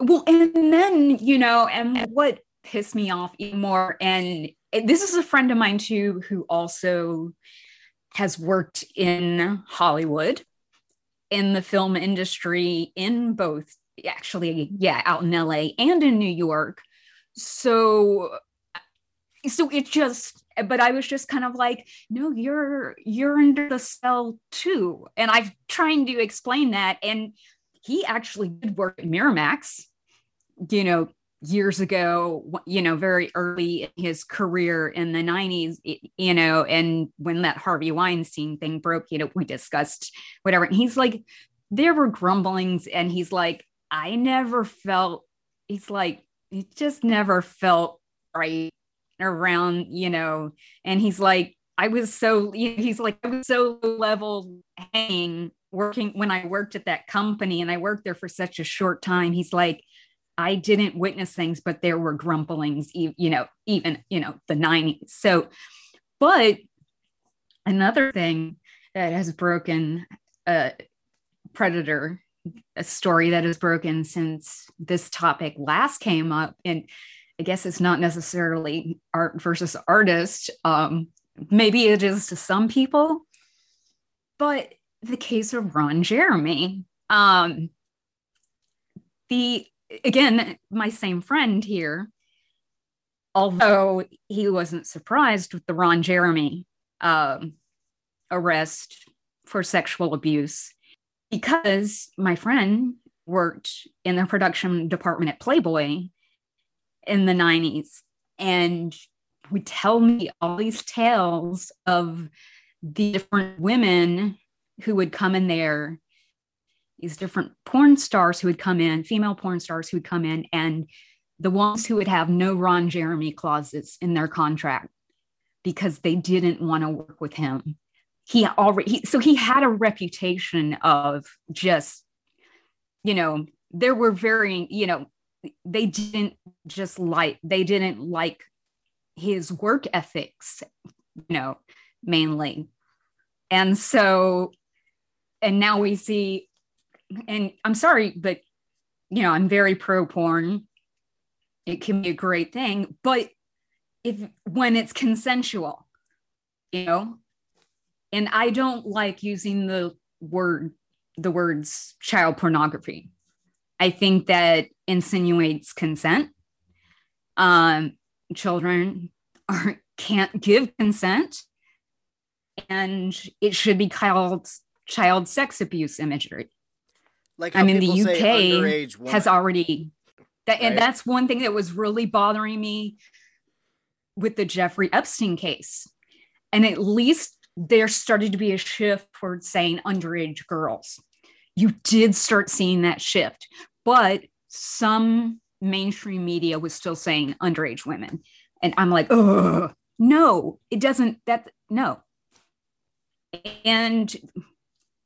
Well, and then, you know, and what pissed me off even more, and this is a friend of mine too, who also has worked in Hollywood, in the film industry, in both actually, yeah, out in LA and in New York. So, so it just, but I was just kind of like, no, you're you're under the spell too, and I've trying to explain that, and he actually did work at Miramax, you know, years ago, you know, very early in his career in the 90s, you know, and when that Harvey Weinstein thing broke, you know, we discussed whatever. And he's like, there were grumblings, and he's like, I never felt, he's like, it just never felt right around, you know, and he's like, I was so, he's like, I was so level hanging working when I worked at that company and I worked there for such a short time. He's like, I didn't witness things, but there were grumblings, you know, even, you know, the 90s. So, but another thing that has broken a Predator, a story that has broken since this topic last came up, and I guess it's not necessarily art versus artist. Um, maybe it is to some people, but the case of Ron Jeremy. Um, the again, my same friend here, although he wasn't surprised with the Ron Jeremy um, arrest for sexual abuse, because my friend worked in the production department at Playboy in the 90s and would tell me all these tales of the different women who would come in there these different porn stars who would come in female porn stars who would come in and the ones who would have no ron jeremy clauses in their contract because they didn't want to work with him. He already he, so he had a reputation of just you know there were varying you know they didn't just like they didn't like his work ethics you know mainly. And so and now we see and i'm sorry but you know i'm very pro porn it can be a great thing but if when it's consensual you know and i don't like using the word the words child pornography. I think that insinuates consent. Um children are can't give consent and it should be called child sex abuse imagery Like I mean, the UK has already that and that's one thing that was really bothering me with the Jeffrey Epstein case. And at least there started to be a shift towards saying underage girls. You did start seeing that shift, but some mainstream media was still saying underage women. And I'm like, oh, no, it doesn't, that, no. And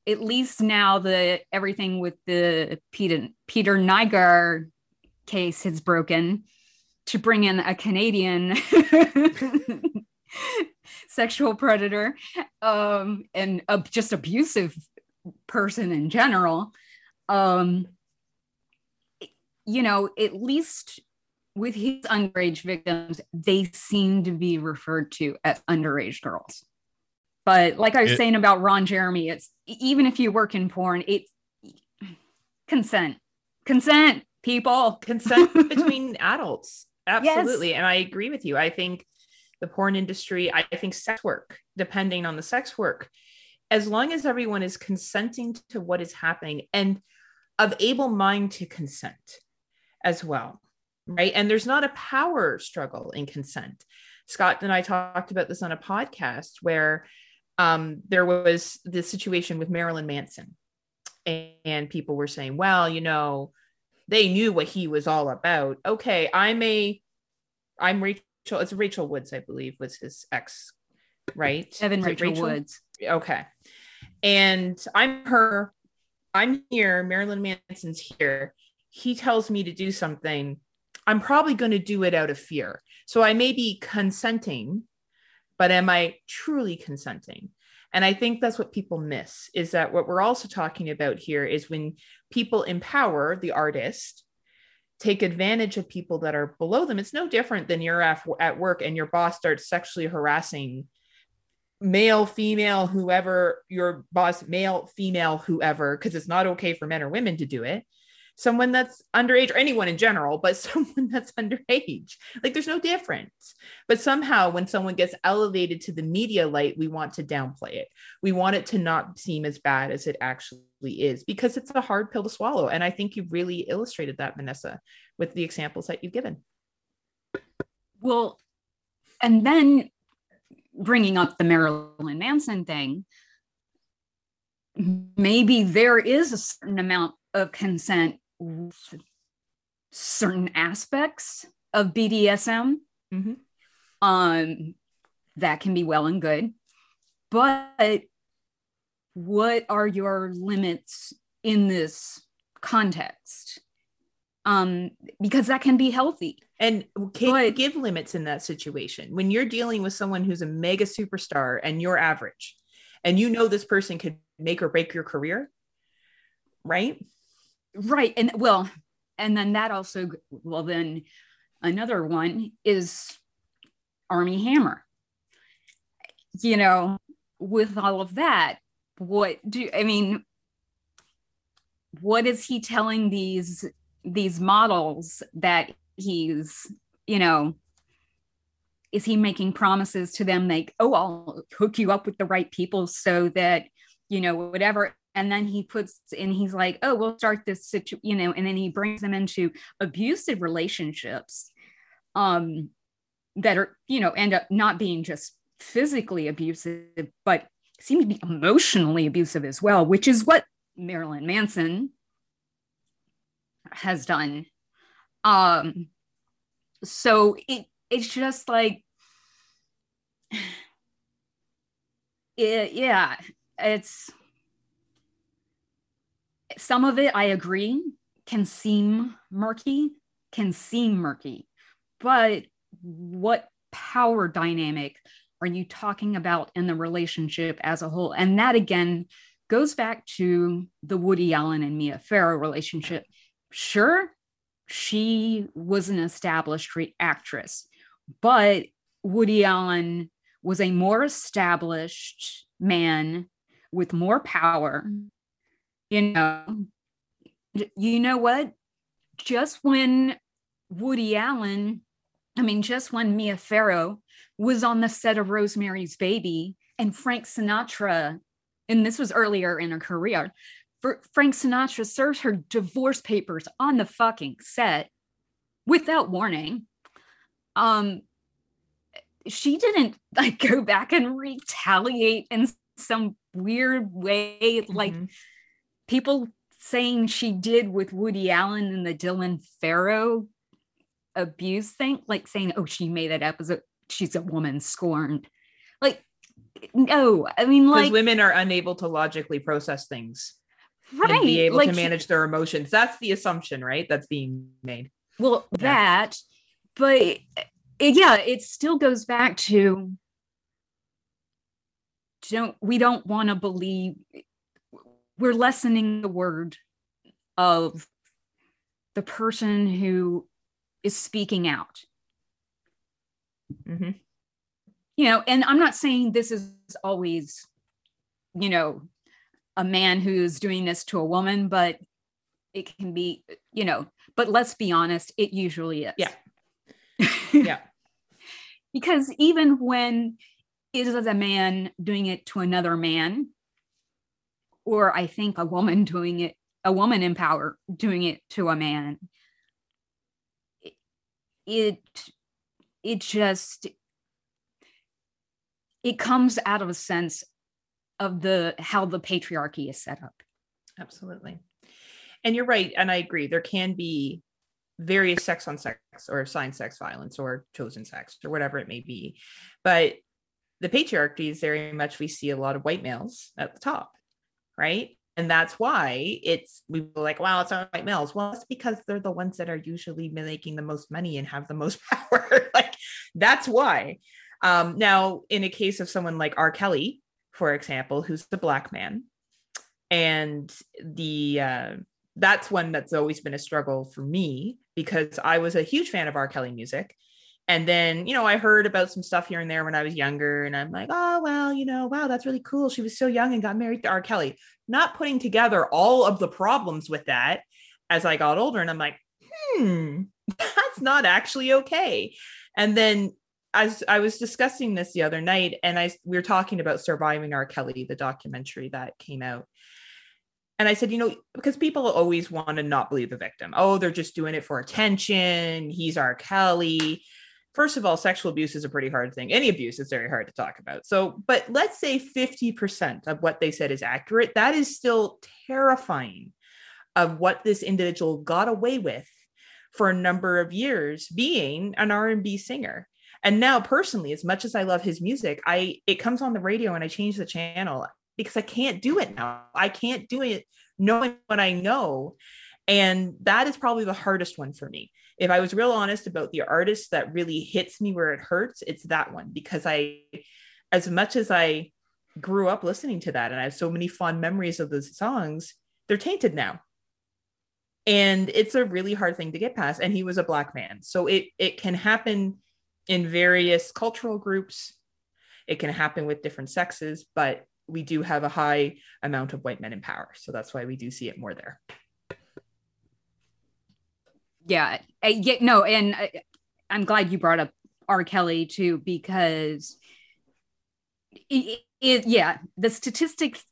at least now the everything with the Peter Peter Nygard case has broken to bring in a Canadian sexual predator um, and a just abusive person in general. Um, you know, at least with his underage victims, they seem to be referred to as underage girls. But like I was It- saying about Ron Jeremy, it's even if you work in porn, it's consent, consent, people. consent between adults. Absolutely. And i agree with you. I think the porn industry i think sex work depending on the sex work as long as everyone is consenting to what is happening and of able mind to consent as well right? And there's not a power struggle in consent. Scott and i talked about this on a podcast where um, there was the situation with marilyn manson and, and people were saying well you know they knew what he was all about. Okay, I'm a I'm Rachel, it's Rachel Woods, I believe, was his ex right? Evan it Rachel, Woods. Okay. And I'm her, I'm here, Marilyn Manson's here. He tells me to do something. I'm probably going to do it out of fear. So I may be consenting, but am I truly consenting? And I think that's what people miss is that what we're also talking about here is when people empower the artist, take advantage of people that are below them. It's no different than you're at, work and your boss starts sexually harassing male, female, whoever your boss, male, female, whoever, because it's not okay for men or women to do it. Someone that's underage or anyone in general, but someone that's underage. Like there's no difference. But somehow when someone gets elevated to the media light, we want to downplay it. We want it to not seem as bad as it actually is because it's a hard pill to swallow. And I think you really illustrated that, Vanessa, with the examples that you've given. Well, and then bringing up the Marilyn Manson thing, maybe there is a certain amount of consent certain aspects of BDSM. Mhm. Um, that can be well and good, but what are your limits in this context? Um, because that can be healthy. And can you give limits in that situation when you're dealing with someone who's a mega superstar and you're average, and you know this person could make or break your career, right? Right and well and then that also well then another one is Armie Hammer. You know with all of that what do i mean what is he telling these these models that he's you know is he making promises to them like oh i'll hook you up with the right people so that you know whatever and then he puts and he's like oh we'll start this situ you know and then he brings them into abusive relationships um that are you know end up not being just physically abusive but seem to be emotionally abusive as well which is what marilyn manson has done. Um so it it's just like it, yeah it's some of it I agree can seem murky, can seem murky, but what power dynamic are you talking about in the relationship as a whole? And that again goes back to the Woody Allen and Mia Farrow relationship. Sure, she was an established re- actress, but Woody Allen was a more established man with more power you know you know what just when woody allen i mean just when mia farrow was on the set of rosemary's baby and frank sinatra and this was earlier in her career Fr- frank sinatra serves her divorce papers on the fucking set without warning um she didn't like go back and retaliate in some weird way like Mhm. People saying she did with Woody Allen and the Dylan Farrow abuse thing, like saying, oh, she made it up as a she's a woman scorned. Like, no, I mean, like, women are unable to logically process things right, be able like, to manage their emotions. That's the assumption, right? That's being made. Well, Yeah. that, but it- yeah, it still goes back to don't we don't want to believe we're lessening the word of the person who is speaking out. Mhm. You know, and I'm not saying this is always, you know, a man who's doing this to a woman, but it can be, you know, but let's be honest, it usually is. Yeah. Yeah. because even when it is a man doing it to another man, or I think a woman doing it, a woman in power doing it to a man, it it, just it comes out of a sense of the how the patriarchy is set up. Absolutely. And you're right. And I agree. There can be various sex on sex or assigned sex violence or chosen sex or whatever it may be. But the patriarchy is very much we see a lot of white males at the top, right? And that's why it's we were like, wow, it's not white males. Well, it's because they're the ones that are usually making the most money and have the most power. like that's why. Um, now, in a case of someone like R. Kelly, for example, who's the black man, and the uh, that's one that's always been a struggle for me because I was a huge fan of R. Kelly music. And then, you know, I heard about some stuff here and there when I was younger, and I'm like, oh, well, you know, wow, that's really cool. She was so young and got married to R. Kelly. Not putting together all of the problems with that as I got older. And I'm like, hmm, that's not actually okay. And then as I was discussing this the other night, and I we were talking about surviving R. Kelly, the documentary that came out. And I said, you know, because people always want to not believe the victim. Oh, they're just doing it for attention. He's R. Kelly first of all, sexual abuse is a pretty hard thing. Any abuse is very hard to talk about. So, but let's say 50% of what they said is accurate. That is still terrifying of what this individual got away with for a number of years being an R&B singer. And now personally, as much as I love his music, I it comes on the radio and I change the channel because I can't do it now. I can't do it knowing what I know. And that is probably the hardest one for me if I was real honest about the artist that really hits me where it hurts, it's that one because I, as much as I grew up listening to that and I have so many fond memories of those songs, they're tainted now. And it's a really hard thing to get past. And he was a black man. So it it can happen in various cultural groups. It can happen with different sexes, but we do have a high amount of white men in power. So that's why we do see it more there yeah, uh, yeah, no, and I, I'm glad you brought up R. Kelly too because it, it, yeah, the statistics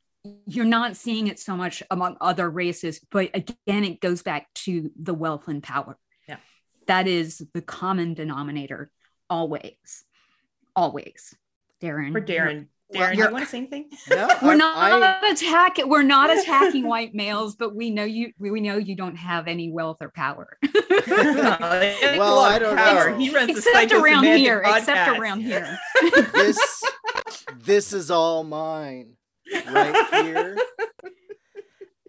you're not seeing it so much among other races, but again, it goes back to the wealth and power. Yeah, that is the common denominator always, always. Daeron, for Daeron, Daeron, you want to say anything? No, we're not I... attacking. We're not attacking white males, but we know you. We know you don't have any wealth or power. well, I don't power. know. He runs except around here. Podcast. Except around here. this, this is all mine, right here.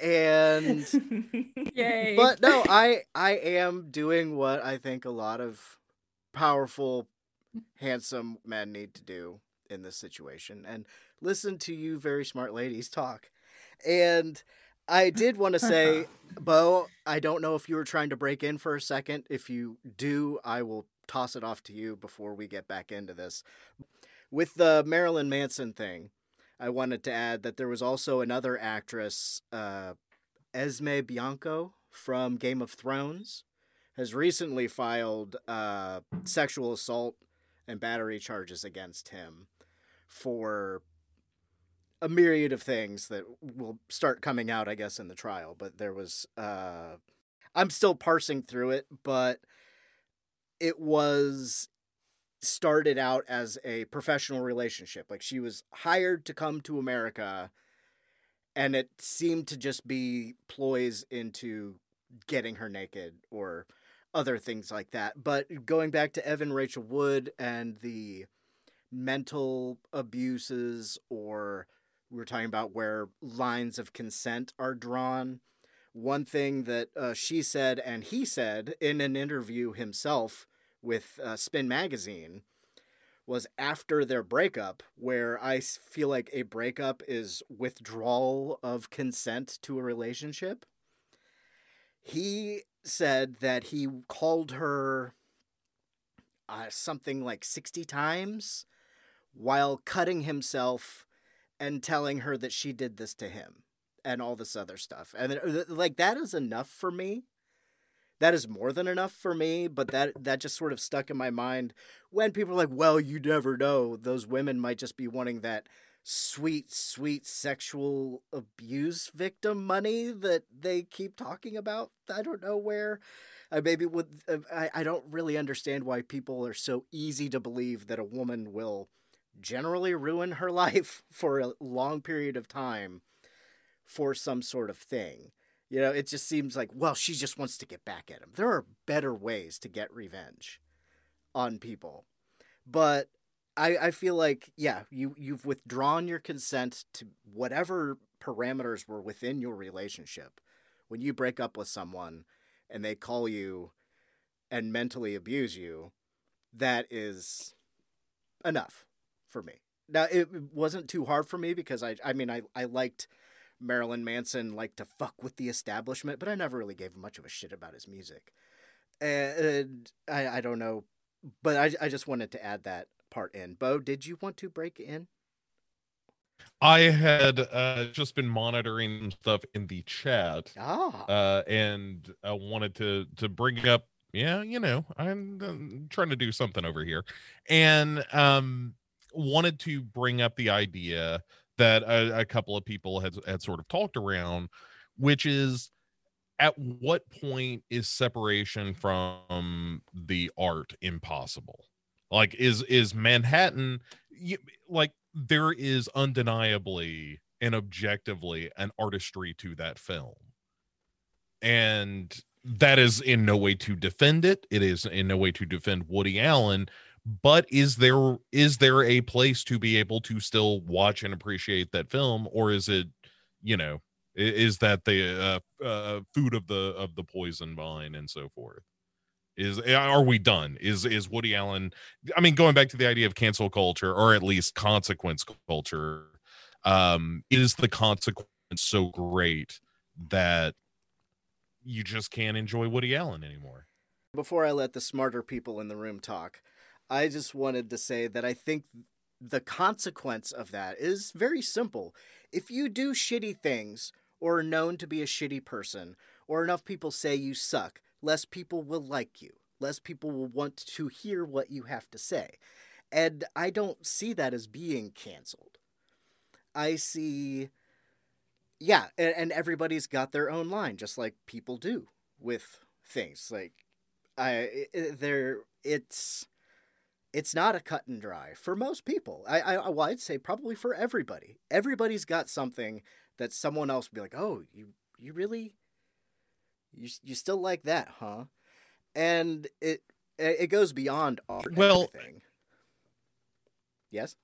And Yay. but no, I I am doing what I think a lot of powerful, handsome men need to do in this situation and listen to you very smart ladies talk. And I did want to say, Bo, I don't know if you were trying to break in for a second. If you do, I will toss it off to you before we get back into this. With the Marilyn Manson thing, I wanted to add that there was also another actress, uh, Esme Bianco from Game of Thrones, has recently filed uh, sexual assault and battery charges against him for a myriad of things that will start coming out, I guess, in the trial. But there was, uh, I'm still parsing through it, but it was started out as a professional relationship. Like she was hired to come to America, and it seemed to just be ploys into getting her naked or other things like that. But going back to Evan Rachel Wood and the mental abuses or we are talking about where lines of consent are drawn. One thing that uh, she said and he said in an interview himself with uh, Spin Magazine was after their breakup, where I feel like a breakup is withdrawal of consent to a relationship. He said that he called her uh, something like 60 times while cutting himself and telling her that she did this to him and all this other stuff. And uh, like that is enough for me. That is more than enough for me, but that that just sort of stuck in my mind when people are like, "Well, you never know. Those women might just be wanting that sweet, sweet sexual abuse victim money that they keep talking about. I don't know where. I maybe would. I I don't really understand why people are so easy to believe that a woman will generally ruin her life for a long period of time for some sort of thing. You know, it just seems like, well, she just wants to get back at him. There are better ways to get revenge on people. But I, I feel like yeah you you've withdrawn your consent to whatever parameters were within your relationship when you break up with someone and they call you and mentally abuse you that is enough for me. Now it wasn't too hard for me because i i mean i i liked marilyn manson liked to fuck with the establishment but i never really gave much of a shit about his music. And i i don't know but i i just wanted to add that part in. Bo did you want to break in? I had uh, just been monitoring stuff in the chat, ah. uh, and I wanted to to bring up. Yeah, you know, I'm, um, trying to do something over here, and um, wanted to bring up the idea that a, a couple of people had had sort of talked around, which is at what point is separation from the art impossible? Like, is is Manhattan like there is undeniably and objectively an artistry to that film and that is in no way to defend it it is in no way to defend woody allen but is there is there a place to be able to still watch and appreciate that film? Or is it you know is that the uh, uh, food of the of the poison vine and so forth? Is eh, are we done? Is is woody allen i mean going back to the idea of cancel culture or at least consequence culture um is the consequence so great that you just can't enjoy woody allen anymore? Before i let the smarter people in the room talk i just wanted to say that i think the consequence of that is very simple if you do shitty things or are known to be a shitty person or enough people say you suck less people will like you. Less people will want to hear what you have to say. And I don't see that as being canceled. I see, yeah, and, everybody's got their own line, just like people do with things. Like, I, there, it's, it's not a cut and dry for most people. I, I, well, I'd say probably for everybody. Everybody's got something that someone else would be like, oh, you, you really, you you still like that, huh? And it it goes beyond art. Well, everything. yes.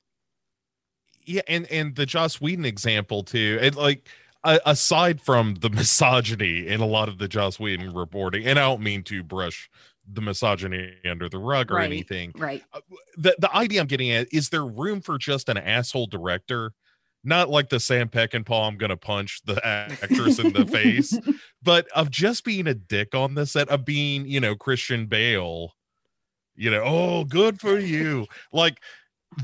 Yeah, and and the Joss Whedon example too. And like aside from the misogyny in a lot of the Joss Whedon reporting, and I don't mean to brush the misogyny under the rug or right, anything. Right. Uh, the the idea I'm getting at is there room for just an asshole director not like the Sam Peckinpah, I'm gonna punch the actress in the face, but of just being a dick on the set, of being, you know, Christian Bale, you know, oh, good for you. like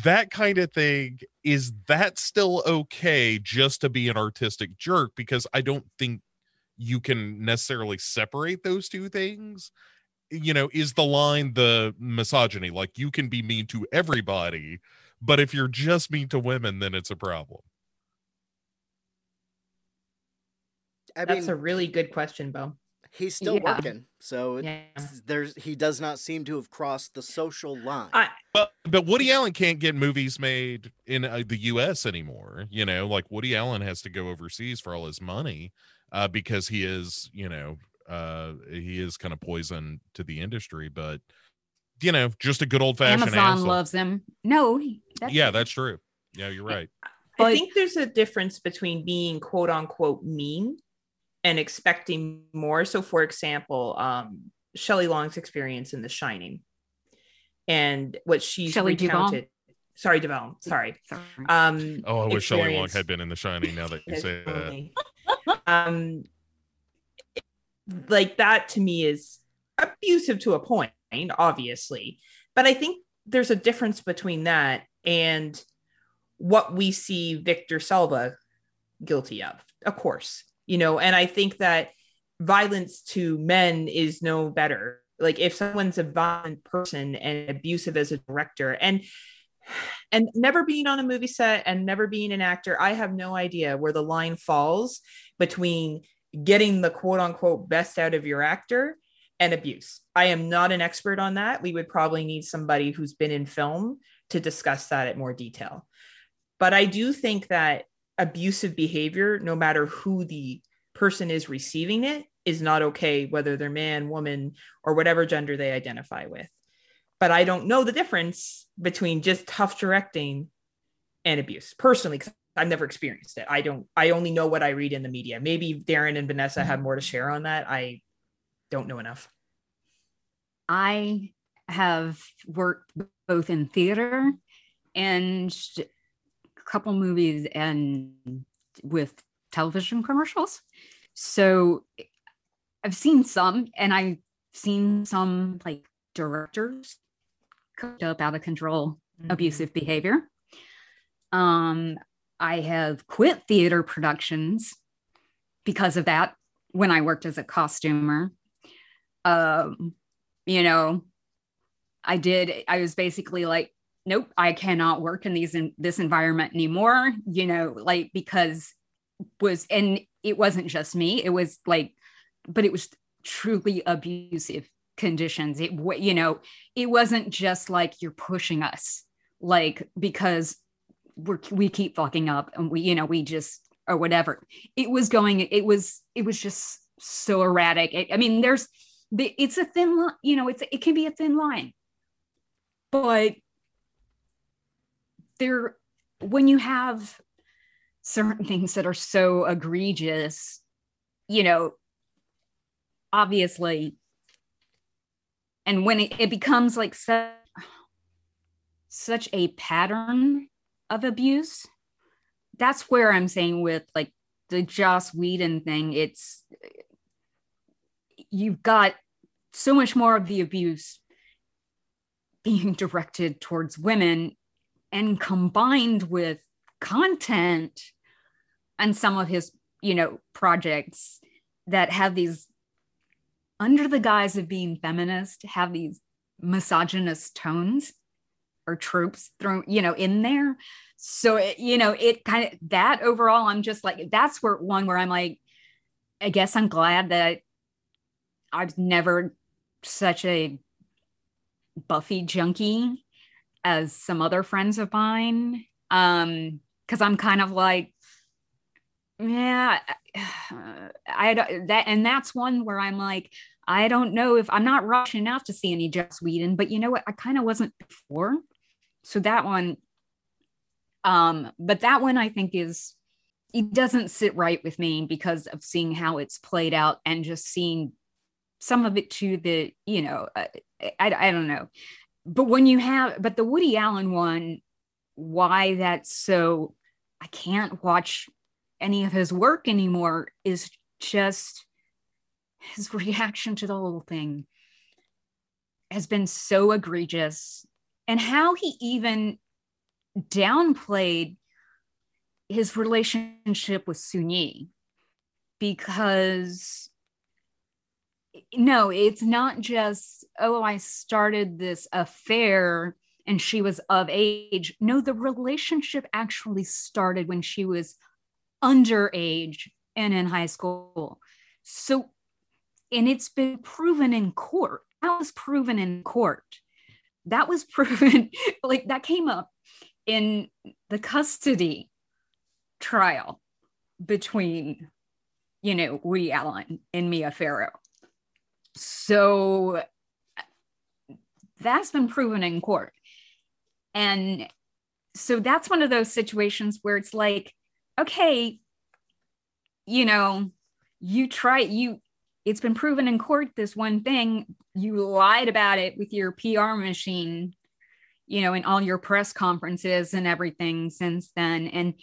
that kind of thing, is that still okay just to be an artistic jerk? Because I don't think you can necessarily separate those two things. You know, is the line the misogyny? Like you can be mean to everybody, but if you're just mean to women, then it's a problem. I That's a really good question, Bo. He's still yeah. working, so yeah. there's he does not seem to have crossed the social line. I, but but Woody Allen can't get movies made in uh, the U.S. anymore. You know, like Woody Allen has to go overseas for all his money uh, because he is, you know, uh, he is kind of poison to the industry. But you know, just a good old fashioned. Amazon asshole. loves him. No, that's yeah, that's true. Yeah, you're right. I think there's a difference between being quote unquote mean and expecting more. So, for example, um, Shelley Long's experience in The Shining and what she's Shelley recounted. Duvall? Sorry, Duvall. Sorry. sorry. Um, oh, I wish Shelley Long had been in The Shining. Now that you say that, um, like that to me is abusive to a point, obviously. But I think there's a difference between that and what we see Victor Salva guilty of. Of course, you know, and I think that violence to men is no better. Like if someone's a violent person and abusive as a director and and never being on a movie set and never being an actor, I have no idea where the line falls between getting the quote unquote best out of your actor and abuse. I am not an expert on that. We would probably need somebody who's been in film to discuss that at more detail. But I do think that abusive behavior, no matter who the person is receiving it, is not okay, whether they're man, woman, or whatever gender they identify with. but I don't know the difference between just tough directing and abuse personally because I've never experienced it. I don't. I only know what I read in the media. Maybe Daeron and Vanessa have more to share on that. I don't know enough. I have worked both in theater and a couple movies and with television commercials. So I've seen some, and I've seen some like directors cooked up out of control Mm-hmm. abusive behavior. Um, I have quit theater productions because of that when I worked as a costumer. Um, you know, I did, I was basically like, nope, I cannot work in these in this environment anymore, you know, like because was and it wasn't just me, it was like, but it was truly abusive conditions. It you know, it wasn't just like you're pushing us, like because we're we keep fucking up and we, you know, we just or whatever. It was going, it was, it was just so erratic. It- I mean, there's it's a thin line, you know, it's it can be a thin line. But there when you have certain things that are so egregious, you know, obviously and when it, it becomes like such, such a pattern of abuse that's where i'm saying with like the joss whedon thing it's you've got so much more of the abuse being directed towards women and combined with content and some of his you know projects that have these under the guise of being feminist have these misogynist tones or troops thrown you know in there. So it, you know it kind of that overall i'm just like that's where one where i'm like i guess i'm glad that i've never such a buffy junkie as some other friends of mine. Um because i'm kind of like yeah i don't that and that's one where i'm like i don't know if i'm not rushing out to see any joss whedon but you know what? I kind of wasn't before so that one um but that one i think is it doesn't sit right with me because of seeing how it's played out and just seeing some of it to the you know I, I, I don't know. But when you have but the woody allen one why that's so i can't watch any of his work anymore is just his reaction to the whole thing has been so egregious and how he even downplayed his relationship with Soon-Yi because no, it's not just, oh, I started this affair and she was of age. No, the relationship actually started when she was underage and in high school. So, and it's been proven in court. That was proven in court. That was proven, like that came up in the custody trial between, you know, Woody Allen and Mia Farrow. So that's been proven in court. And so that's one of those situations where it's like, okay, you know, you try, you, it's been proven in court this one thing, you lied about it with your PR machine, you know, in all your press conferences and everything since then. And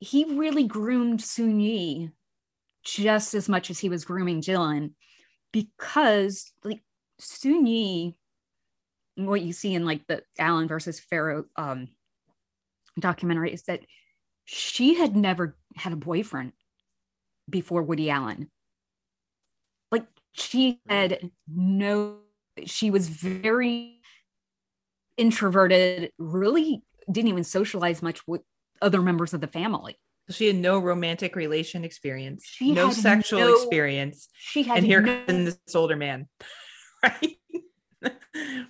he really groomed Soon-Yi just as much as he was grooming Dylan because like Soon-Yi, what you see in like the Allen versus Farrow um, documentary is that she had never had a boyfriend before Woody Allen. She had no, she was very introverted, really didn't even socialize much with other members of the family. She had no romantic relation experience, She no sexual no- experience. She had And here no- comes this older man. right?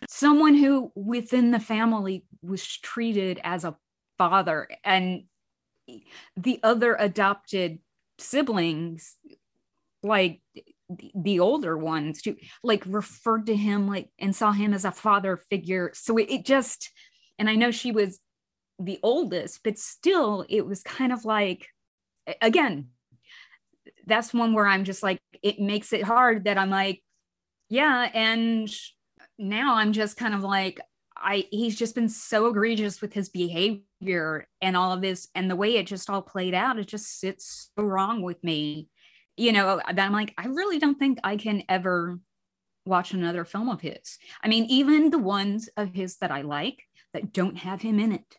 someone who within the family was treated as a father and the other adopted siblings like the, older ones too like referred to him like and saw him as a father figure. So it, it just and i know she was the oldest but still it was kind of like again that's one where i'm just like it makes it hard that i'm like yeah and now i'm just kind of like i he's just been so egregious with his behavior and all of this and the way it just all played out it just sits so wrong with me you know that i'm like i really don't think i can ever watch another film of his. I mean even the ones of his that i like that don't have him in it.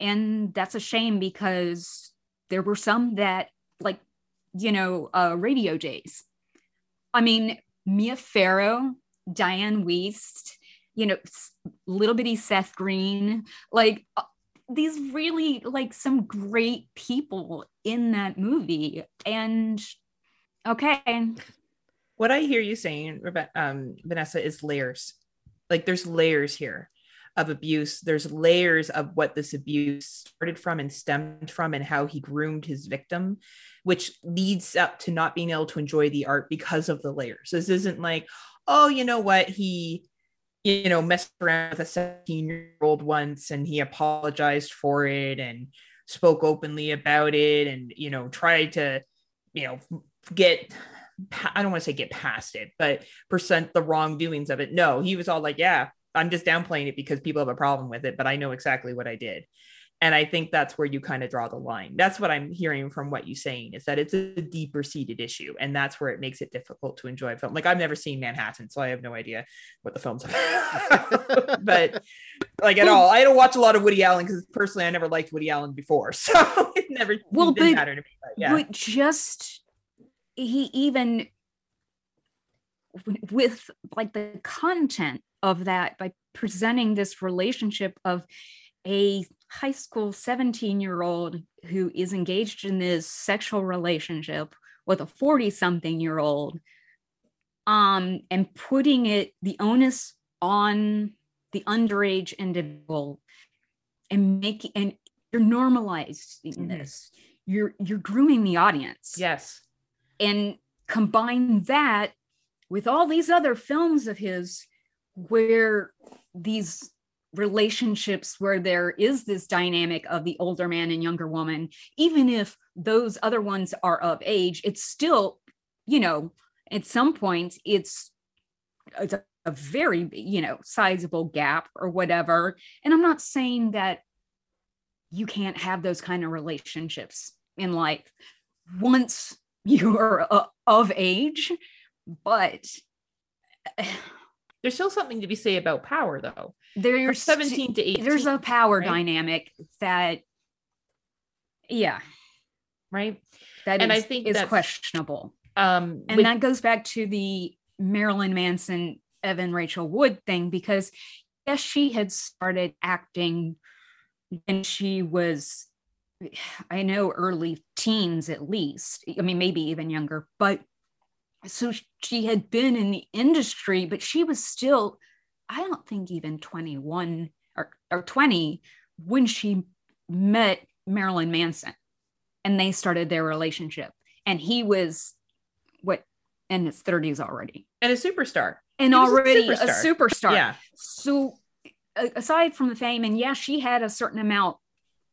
And that's a shame because there were some that like you know uh radio days. I mean mia farrow diane wiest you know little bitty seth green like uh, these really like some great people in that movie. And okay. What i hear you saying um, vanessa is layers. Like there's layers here of abuse. There's layers of what this abuse started from and stemmed from and how he groomed his victim which leads up to not being able to enjoy the art because of the layers. This isn't like oh you know what? He you know messed around with a 17 year old once and he apologized for it and spoke openly about it and you know tried to you know get I don't want to say get past it, but present the wrongdoings of it. No, he was all like, yeah, I'm just downplaying it because people have a problem with it, but I know exactly what I did. And I think that's where you kind of draw the line. That's what I'm hearing from what you're saying is that it's a deeper seated issue. And that's where it makes it difficult to enjoy a film. Like I've never seen Manhattan, so I have no idea what the film's about. but like at all, I don't watch a lot of Woody Allen because personally I never liked Woody Allen before. So it never well, didn't but, matter to me. But, yeah. but just he even with like the content of that by presenting this relationship of a high school 17 year old who is engaged in this sexual relationship with a 40 something year old um and putting it the onus on the underage individual and making and you're normalizing mm-hmm. this. You're you're grooming the audience. Yes and combine that with all these other films of his where these relationships where there is this dynamic of the older man and younger woman even if those other ones are of age it's still you know at some point it's, it's a, a very you know sizable gap or whatever. And i'm not saying that you can't have those kind of relationships in life. Once you're uh, of age but there's still something to be say about power though. There's 17 to 18 there's a power right? dynamic that yeah. Right? That and is, i think is questionable. um and with- that goes back to the marilyn manson evan rachel wood thing because yes she had started acting when she was i know early teens at least i mean maybe even younger but so she had been in the industry, but she was still, I don't think even 21 or, or 20 when she met Marilyn Manson and they started their relationship. And he was what in his 30s already. And a superstar. And already a superstar. a superstar. Yeah. So aside from the fame, and yeah, she had a certain amount,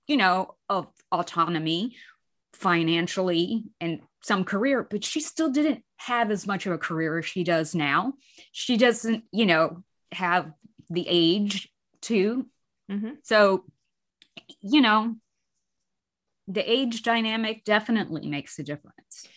you know, of autonomy financially and some career, but she still didn't have as much of a career as she does now. She doesn't, you know, have the age to. Mm-hmm. So, you know, the age dynamic definitely makes a difference.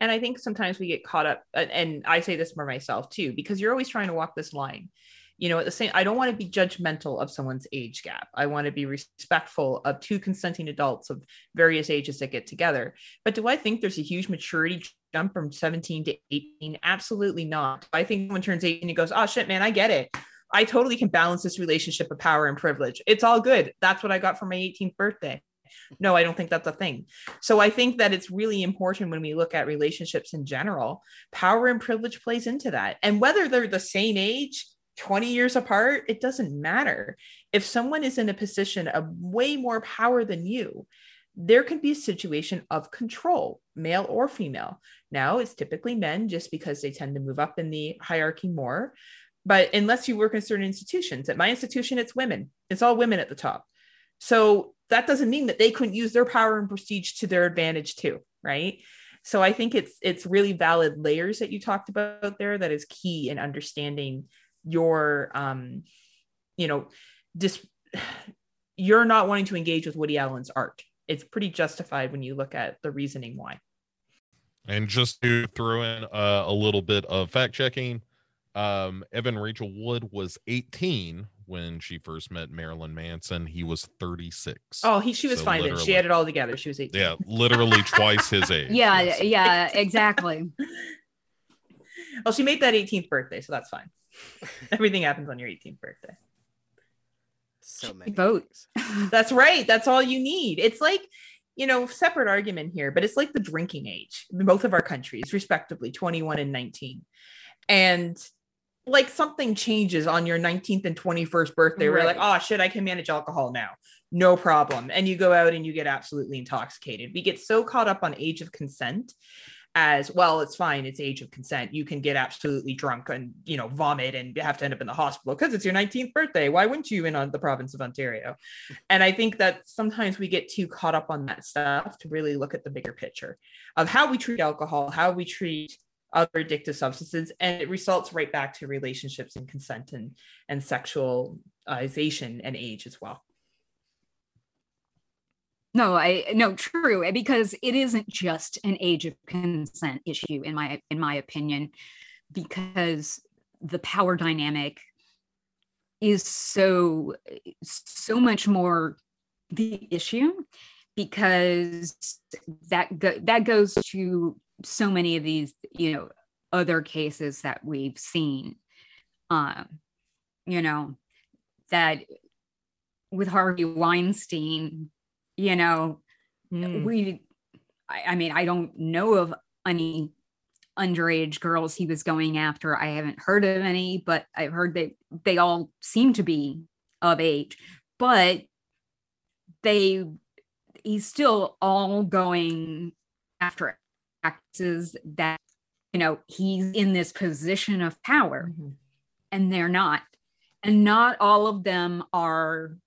And I think sometimes we get caught up, and I say this for myself too, because you're always trying to walk this line you know at the same i don't want to be judgmental of someone's age gap. I want to be respectful of two consenting adults of various ages that get together. But do i think there's a huge maturity jump from 17 to 18 absolutely not. I think when turns 18 he goes oh shit man i get it. I totally can balance this relationship of power and privilege. It's all good. That's what i got for my 18th birthday. No, I don't think that's a thing. So I think that it's really important when we look at relationships in general, power and privilege plays into that. And whether they're the same age 20 years apart, it doesn't matter. If someone is in a position of way more power than you, there can be a situation of control, male or female. Now it's typically men just because they tend to move up in the hierarchy more. But unless you work in certain institutions, at my institution, it's women, it's all women at the top. So that doesn't mean that they couldn't use their power and prestige to their advantage too, right? So I think it's it's really valid layers that you talked about there that is key in understanding your um you know dis you're not wanting to engage with Woody Allen's art. It's pretty justified when you look at the reasoning why. And just to throw in uh, a little bit of fact checking, um, Evan Rachel Wood was 18 when she first met Marilyn Manson. He was 36. Oh, he she was So fine then. She had it all together. She was 18. Yeah, literally twice his age. Yeah, Yes. yeah, exactly. Well, she made that 18th birthday, so that's fine. Everything happens on your 18th birthday. So many votes. That's right. That's all you need. It's like, you know, separate argument here, but it's like the drinking age in both of our countries, respectively, 21 and 19. And like something changes on your 19th and 21st birthday. We're like, oh shit, I can manage alcohol now. No problem. And you go out and you get absolutely intoxicated. We get so caught up on age of consent as well, it's fine. It's age of consent. You can get absolutely drunk and, you know, vomit and have to end up in the hospital because it's your 19th birthday. Why wouldn't you in on the province of Ontario? And I think that sometimes we get too caught up on that stuff to really look at the bigger picture of how we treat alcohol, how we treat other addictive substances, and it results right back to relationships and consent and and sexualization and age as well. No, I no true eh, because it isn't just an age of consent issue in my in my opinion because the power dynamic is so so much more the issue because that go, that goes to so many of these you know other cases that we've seen um you know that with Harvey Weinstein you know Mm. we I, I mean i don't know of any underage girls he was going after i haven't heard of any but i've heard that they all seem to be of age but they he's still all going after actors that you know he's in this position of power Mhm. and they're not and not all of them are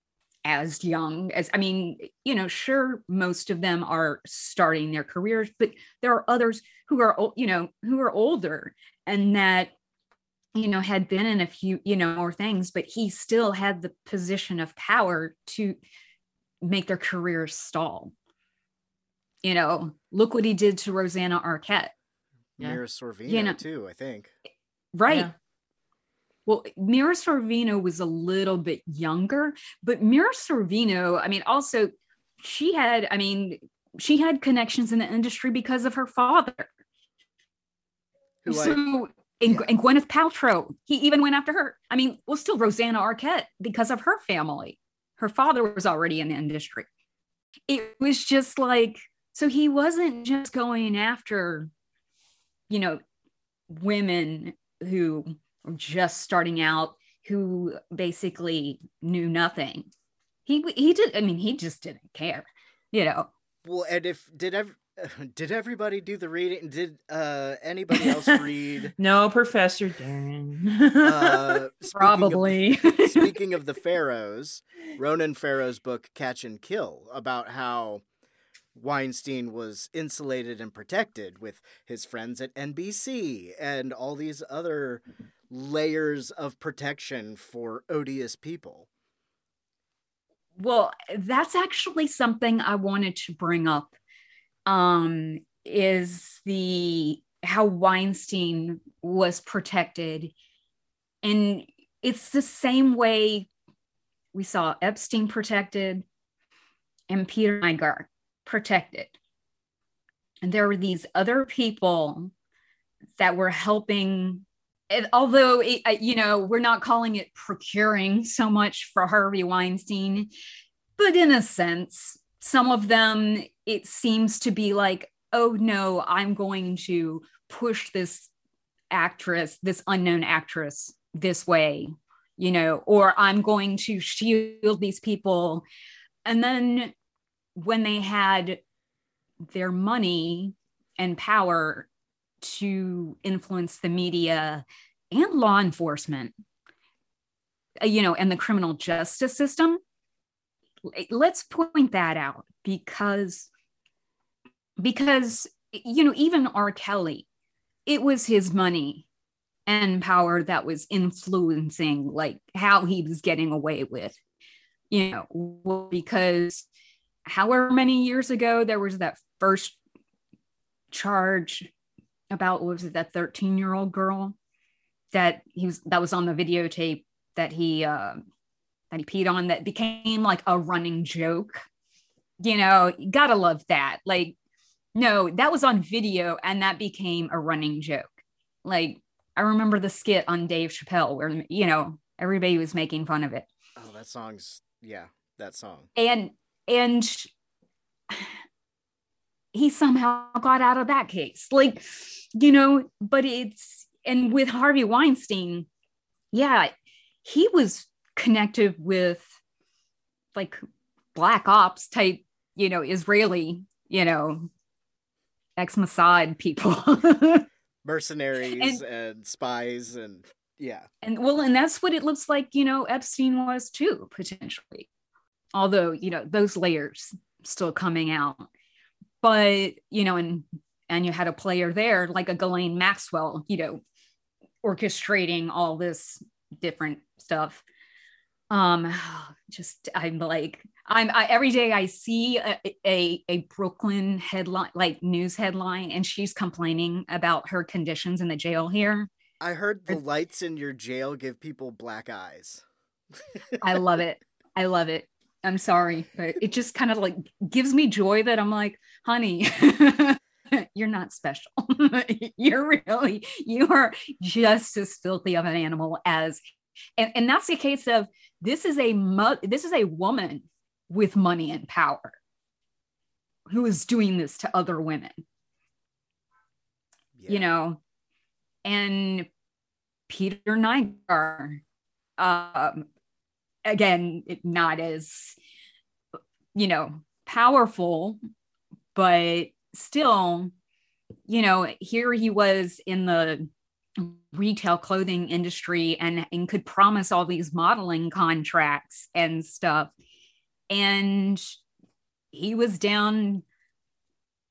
as young as i mean you know sure most of them are starting their careers but there are others who are ol- you know who are older and that you know had been in a few you know more things but he still had the position of power to make their careers stall you know look what he did to rosanna arquette Yeah. Mira Sorvino You know- too, I think. right Yeah. Well, Mira Sorvino was a little bit younger, but Mira Sorvino, I mean, also she had, I mean, she had connections in the industry because of her father. Who I so, and, yeah. and Gwyneth Paltrow, he even went after her. I mean, well, still Rosanna Arquette because of her family. Her father was already in the industry. It was just like, so he wasn't just going after, you know, women who just starting out, who basically knew nothing. He he did. I mean, he just didn't care, you know. well, and if did ev- did everybody do the reading? Did uh anybody else read? No, Professor Daeron. Uh, speaking of Probably. speaking of the Farrows, Ronan Farrow's book Catch and Kill about how Weinstein was insulated and protected with his friends at NBC and all these other layers of protection for odious people. Well, that's actually something I wanted to bring up. Um, is the how Weinstein was protected, and it's the same way we saw Epstein protected and Peter Nygard protected, and there were these other people that were helping. Although it, you know we're not calling it procuring so much for Harvey Weinstein, but in a sense, some of them it seems to be like, oh no, I'm going to push this actress, this unknown actress, this way, you know, or I'm going to shield these people. And then when they had their money and power to influence the media and law enforcement, uh, you know, and the criminal justice system. Let's point that out because because you know even R. Kelly, it was his money and power that was influencing like how he was getting away with, you know, because however many years ago there was that first charge about what was it that 13 year old girl that he was that was on the videotape that he uh, that he peed on that became like a running joke? You know you gotta love that. Like no that was on video and that became a running joke. Like i remember the skit on dave chappelle where you know everybody was making fun of it. Oh, that song's yeah, that song. and and he somehow got out of that case. Like you know but it's and with harvey weinstein yeah he was connected with like black ops type you know israeli you know ex-mossad people. Mercenaries and, spies and yeah. and well and that's what it looks like you know epstein was too potentially. Although you know those layers still coming out but you know and and you had a player there like a Ghislaine Maxwell you know orchestrating all this different stuff um just i'm like i'm I, every day i see a, a a brooklyn headline like news headline and she's complaining about her conditions in the jail here I heard the lights in your jail give people black eyes. I love it. I love it. I'm sorry, but it just kind of like gives me joy that I'm like, honey, you're not special. you're really, you are just as filthy of an animal as, and, and that's the case of this is a mo- this is a woman with money and power who is doing this to other women, Yeah. you know, and Peter Nygard, um, again, not as, you know, powerful, but still, you know, here he was in the retail clothing industry and, and could promise all these modeling contracts and stuff. And he was down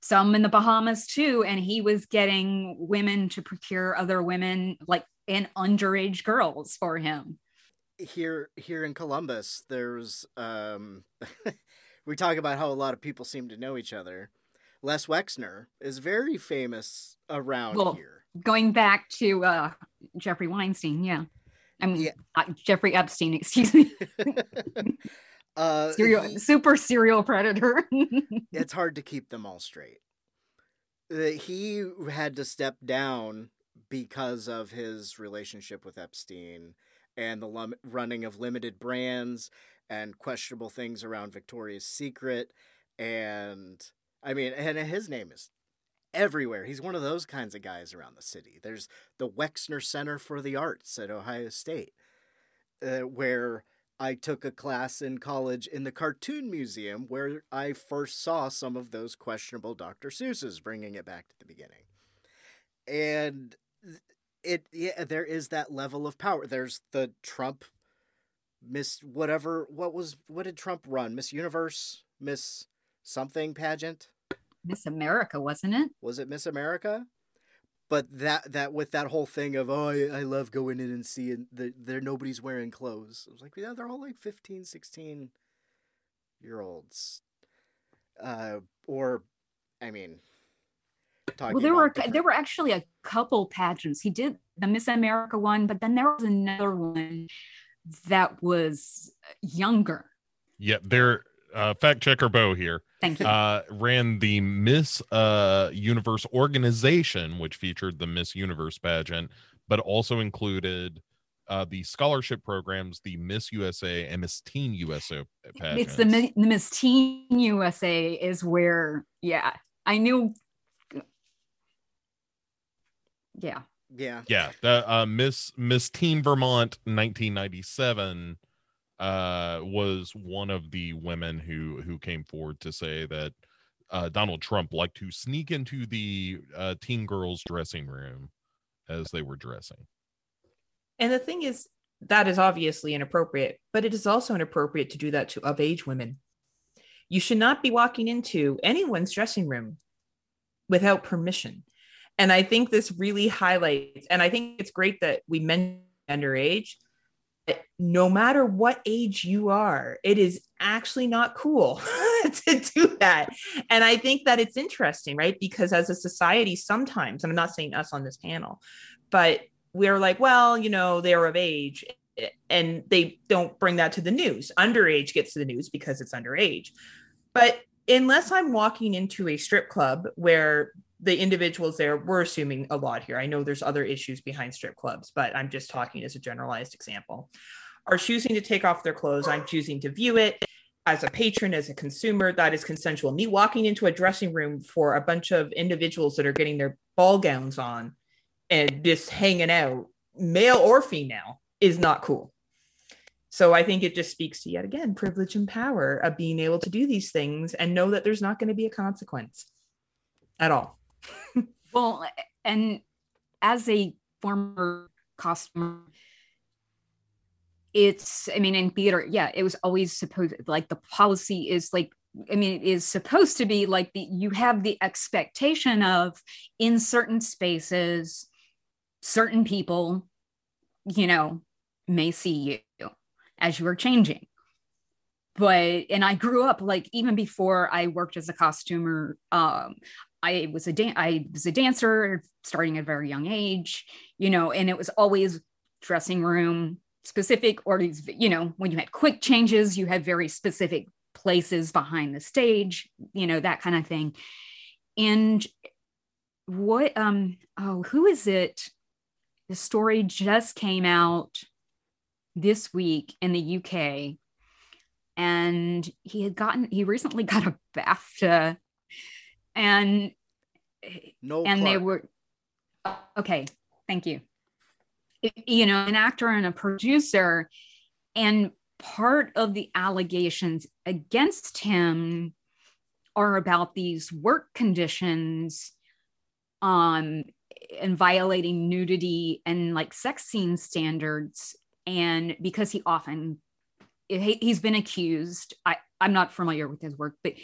some in the Bahamas too, and he was getting women to procure other women, like and underage girls for him. Here here in Columbus, there's um we talk about how a lot of people seem to know each other. Les Wexner is very famous around Well, here. Going back to uh, Jeffrey Weinstein, yeah, I mean Yeah. uh, Jeffrey Epstein, excuse me, uh serial, he- super serial predator. it's hard to keep them all straight. He had to step down because of his relationship with Epstein and the lum- running of limited brands and questionable things around Victoria's Secret. And I mean, and his name is everywhere. He's one of those kinds of guys around the city. There's the Wexner Center for the Arts at Ohio State, uh, where I took a class in college in the Cartoon Museum where I first saw some of those questionable Dr. Seuss's, bringing it back to the beginning. And it, yeah, there is that level of power. There's the Trump Miss whatever. What was what did Trump run? Miss Universe, Miss something pageant. Miss America, wasn't it? Was it Miss America? But that that with that whole thing of oh I, I love going in and seeing that there nobody's wearing clothes. I was like yeah they're all like 15, 16 year olds. Uh, or I mean, talking well, there were different- there were actually a couple pageants. He did the Miss America one, but then there was another one that was younger. Yeah, there. Uh, fact checker Bo here Thank you. uh, ran the Miss uh, Universe organization, which featured the Miss Universe pageant, but also included uh, the scholarship programs, the Miss USA and Miss Teen USA pageants. it's the, the Miss Teen USA is where, yeah, I knew. Yeah, yeah yeah, the uh, Miss Miss Teen Vermont 1997 uh, was one of the women who who came forward to say that uh, Donald Trump liked to sneak into the uh, teen girls' dressing room as they were dressing. And the thing is, that is obviously inappropriate, but it is also inappropriate to do that to of age women. You should not be walking into anyone's dressing room without permission. And I think this really highlights, and I think it's great that we mentioned underage. No matter what age you are, it is actually not cool to do that. And I think that it's interesting, right? Because as a society, sometimes, I'm not saying us on this panel, but we're like, well, you know, they're of age and they don't bring that to the news. Underage gets to the news because it's underage. But unless I'm walking into a strip club where the individuals there, we're assuming a lot here. I know there's other issues behind strip clubs, but I'm just talking as a generalized example, are choosing to take off their clothes. I'm choosing to view it as a patron, as a consumer, that is consensual. Me walking into a dressing room for a bunch of individuals that are getting their ball gowns on and just hanging out, male or female, is not cool. So I think it just speaks to yet again privilege and power of being able to do these things and know that there's not going to be a consequence at all. well, and as a former costumer, it's I mean in theater, yeah, it was always supposed like the policy is like I mean, it is supposed to be like the you have the expectation of in certain spaces, certain people, you know, may see you as you are changing. But and I grew up like even before I worked as a costumer, um, I was a dan- I was a dancer starting at a very young age, you know, and it was always dressing room specific or these, you know, when you had quick changes, you had very specific places behind the stage, you know, that kind of thing. And what um oh, who is it? The story just came out this week in the UK. And he had gotten, he recently got a BAFTA and no and Clarke. they were okay thank you you know an actor and a producer and part of the allegations against him are about these work conditions um and violating nudity and like sex scene standards and because he often he's been accused i i'm not familiar with his work but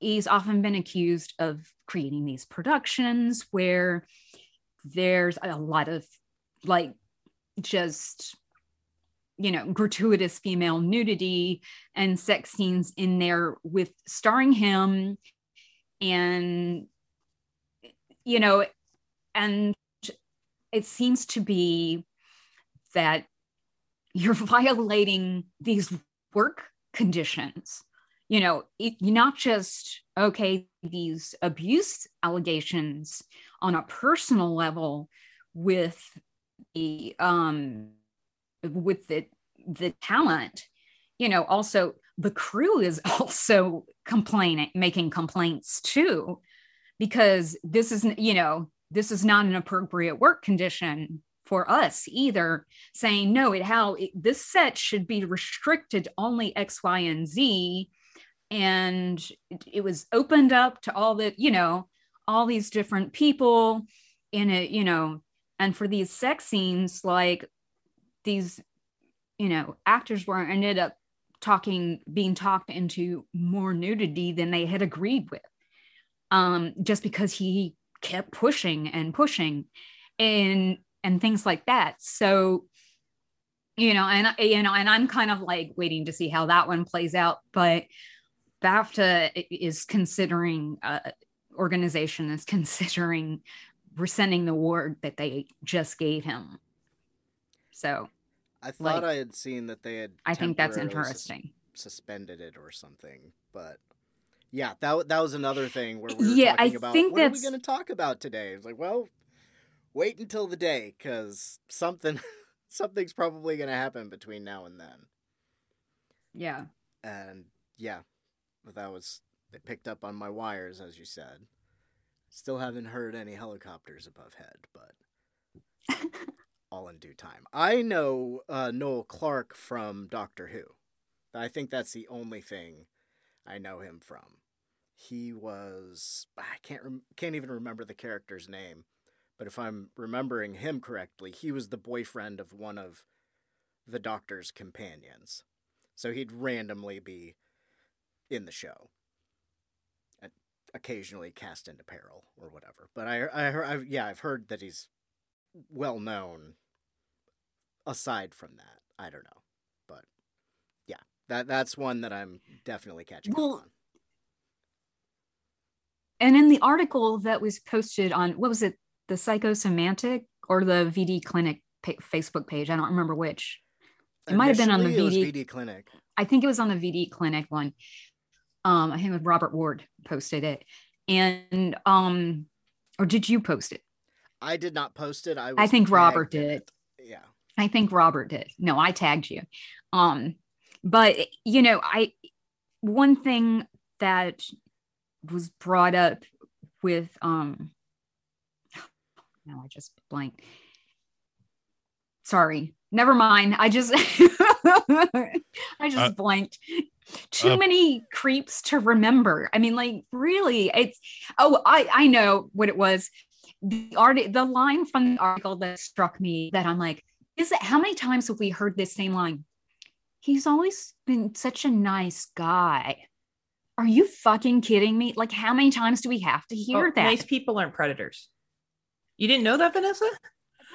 he's often been accused of creating these productions where there's a lot of like just you know gratuitous female nudity and sex scenes in there with starring him and you know and it seems to be that you're violating these work conditions you know it, not just okay these abuse allegations on a personal level with the um with the the talent you know also the crew is also complaining making complaints too because this is you know this is not an appropriate work condition for us either saying no it how it, this set should be restricted only x y and z and it, was opened up to all the you know all these different people in it you know and for these sex scenes like these you know actors were ended up talking being talked into more nudity than they had agreed with um just because he kept pushing and pushing and and things like that. So you know and you know and i'm kind of like waiting to see how that one plays out but BAFTA is considering, uh, organization is considering rescinding the award that they just gave him. So I thought like, I had seen that they had. I think that's interesting. Sus- suspended it or something, but yeah, that that was another thing where we were Yeah, I talking about think what are we going to talk about today. It's like, well, wait until the day because something something's probably going to happen between now and then. Yeah. And yeah, but that was they picked up on my wires, as you said. Still haven't heard any helicopters above head, but all in due time. I know uh, Noel Clarke from Doctor Who. I think that's the only thing I know him from. He was I can't rem- can't even remember the character's name, but if I'm remembering him correctly, he was the boyfriend of one of the doctor's companions. So he'd randomly be in the show. Uh, occasionally cast into peril or whatever. But I I, I yeah, I've heard that he's well known aside from that. I don't know. But yeah, that that's one that I'm definitely catching Well, on. And in the article that was posted on what was it, the Psychosemantic or the VD Clinic pa- Facebook page? I don't remember which. It might have been on the Initially, it was VD. VD Clinic. I think it was on the VD Clinic one. Um, I think Robert Ward posted it, and um, or did you post it? I did not post it. I was I think Robert did. Yeah. I think Robert did. No, I tagged you. Um, but you know, I one thing that was brought up with um no, I just blank. Sorry. Never mind. I just I just Uh, blanked. Too uh, many creeps to remember. I mean, like really, it's oh, I I know what it was. The art the line from the article that struck me that I'm like, is it how many times have we heard this same line? He's always been such a nice guy. Are you fucking kidding me? Like, how many times do we have to hear Oh, that? Nice people aren't predators. You didn't know that, Vanessa?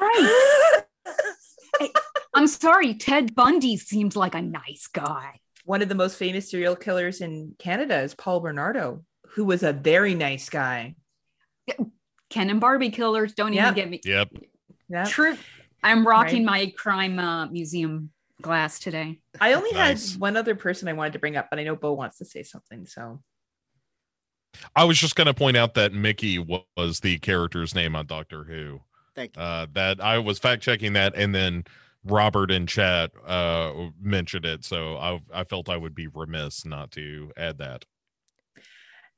Right. I'm sorry, Ted Bundy seemed like a nice guy. One of the most famous serial killers in Canada is Paul Bernardo, who was a very nice guy. Ken and Barbie killers don't Yeah. even get me. Yep. Yeah. True. I'm rocking Right. my crime uh, museum glass today. I only Nice. had one other person I wanted to bring up, but I know Bo wants to say something. So I was just going to point out that Mickey was the character's name on Doctor Who. Thank you. Uh, that I was fact checking that, and then Robert in chat uh, mentioned it, so I I felt I would be remiss not to add that.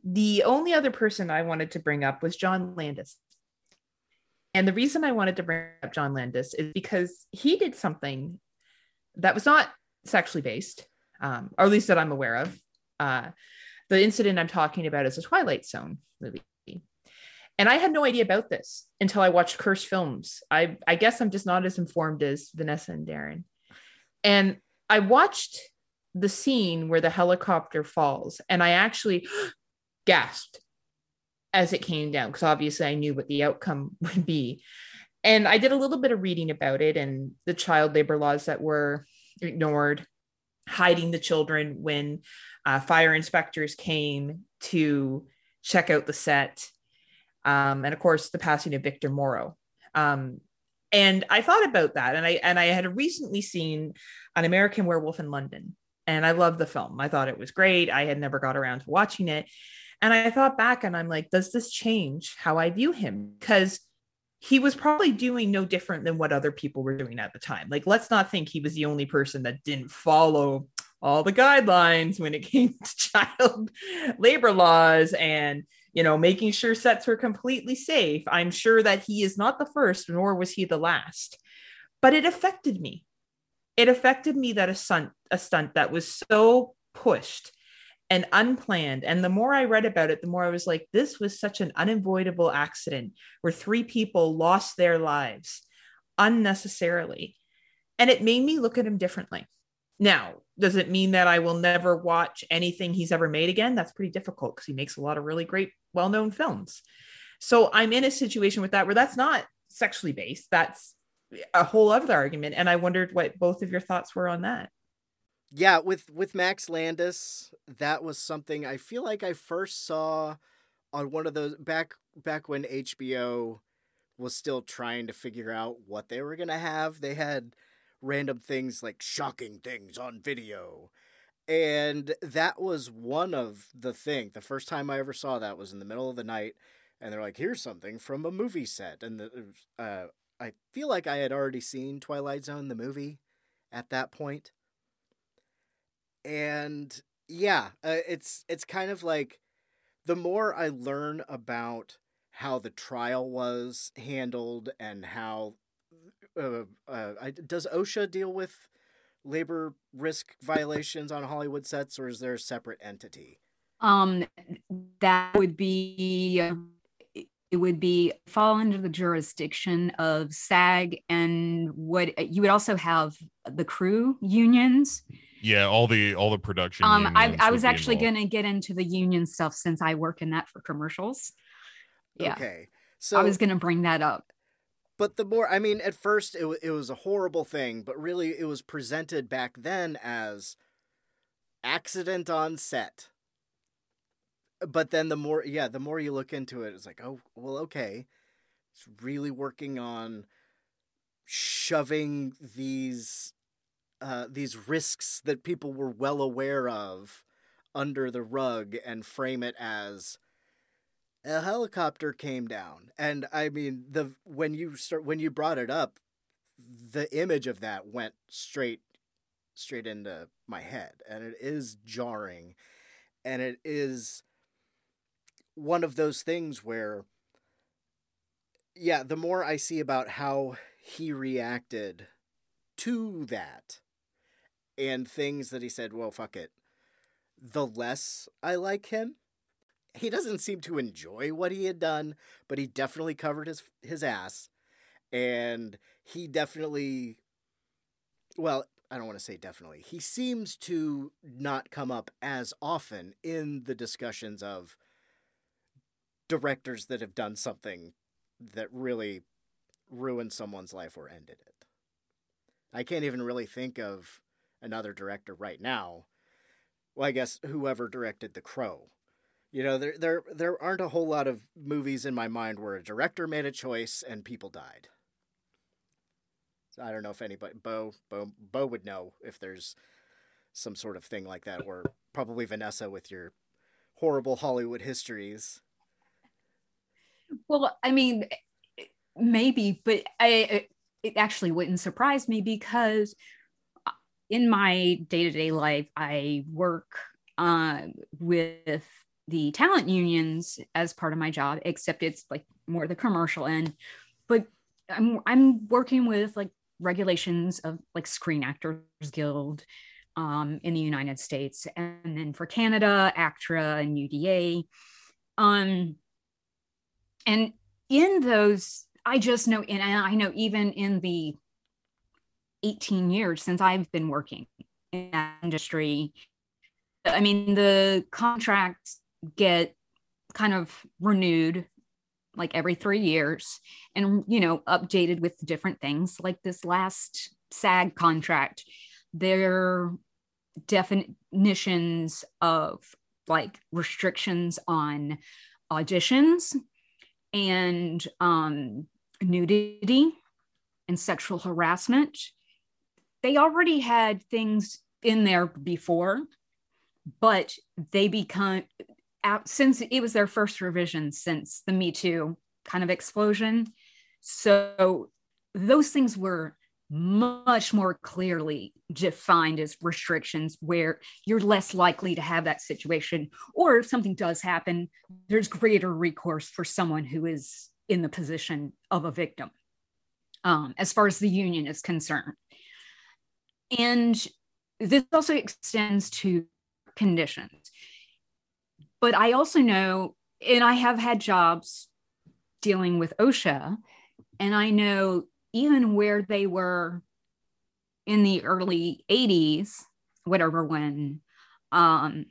the only other person I wanted to bring up was John Landis. And the reason I wanted to bring up John Landis is because he did something that was not sexually based, um, or at least that I'm aware of. Uh, the incident I'm talking about is the Twilight Zone movie. And I had no idea about this until I watched Cursed Films. I, I guess I'm just not as informed as Vanessa and Daeron. And I watched the scene where the helicopter falls, and I actually gasped as it came down because obviously I knew what the outcome would be. And I did a little bit of reading about it and the child labor laws that were ignored, hiding the children when uh, fire inspectors came to check out the set. Um, and of course, the passing of Victor Morrow. Um, and I thought about that, and I and I had recently seen an American Werewolf in London, and I loved the film. I thought it was great. I had never got around to watching it, and I thought back, and I'm like, does this change how I view him? Because he was probably doing no different than what other people were doing at the time. Like, let's not think he was the only person that didn't follow all the guidelines when it came to child labor laws and you know making sure sets were completely safe. I'm sure that he is not the first nor was he the last. But it affected me. It affected me that a stunt a stunt that was so pushed and unplanned. And the more i read about it the more i was like this was such an unavoidable accident where three people lost their lives unnecessarily. And it made me look at him differently. Now, does it mean that I will never watch anything he's ever made again? That's pretty difficult because he makes a lot of really great, well known films. So I'm in a situation with that where that's not sexually based. That's a whole other argument. And I wondered what both of your thoughts were on that. Yeah, with with Max Landis, that was something I feel like I first saw on one of those back back when HBO was still trying to figure out what they were going to have. They had random things like shocking things on video. And that was one of the thing. The first time I ever saw that was in the middle of the night and they're like here's something from a movie set and the, uh I feel like I had already seen Twilight Zone the movie at that point and yeah uh, it's it's kind of like the more i learn about how the trial was handled and how uh, uh, I, does osha deal with labor risk violations on Hollywood sets, or is there a separate entity? Um, that would be it would be fall under the jurisdiction of SAG, and what you would also have the crew unions. Yeah, all the all the production. Um, I, I was actually going to get into the union stuff since I work in that for commercials. Yeah, Okay. So I was going to bring that up. But the more I mean, at first it it was a horrible thing, but really it was presented back then as accident on set. But then the more yeah, the more you look into it, it's like, oh well, okay, it's really working on shoving these uh, these risks that people were well aware of under the rug and frame it as a helicopter came down and i mean the when you start when you brought it up the image of that went straight straight into my head and it is jarring and it is one of those things where yeah the more i see about how he reacted to that and things that he said well fuck it the less i like him he doesn't seem to enjoy what he had done, but he definitely covered his his ass, and he definitely, well, I don't want to say definitely. He seems to not come up as often in the discussions of directors that have done something that really ruined someone's life or ended it. I can't even really think of another director right now. Well, I guess whoever directed The Crow you know, there there there aren't a whole lot of movies in my mind where a director made a choice and people died. So I don't know if anybody Bo Bo Bo would know if there's some sort of thing like that where probably Vanessa with your horrible Hollywood histories. Well, I mean, maybe, but I it actually wouldn't surprise me because in my day to day life, I work uh, with the talent unions as part of my job, except it's like more the commercial end. But I'm I'm working with like regulations of like Screen Actors Guild um, in the United States, and then for Canada, ACTRA and UDA. Um, and in those, I just know, and I know even in the 18 years since I've been working in that industry, I mean, the contracts get kind of renewed like every three years and you know updated with different things. Like this last sag contract their definitions of like restrictions on auditions and um, nudity and sexual harassment they already had things in there before but they become since it was their first revision since the Me Too kind of explosion. So those things were much more clearly defined as restrictions where you're less likely to have that situation. Or if something does happen, there's greater recourse for someone who is in the position of a victim, um, as far as the union is concerned. And this also extends to conditions. But I also know, and I have had jobs dealing with OSHA, and I know even where they were in the early 80s, whatever, when, um,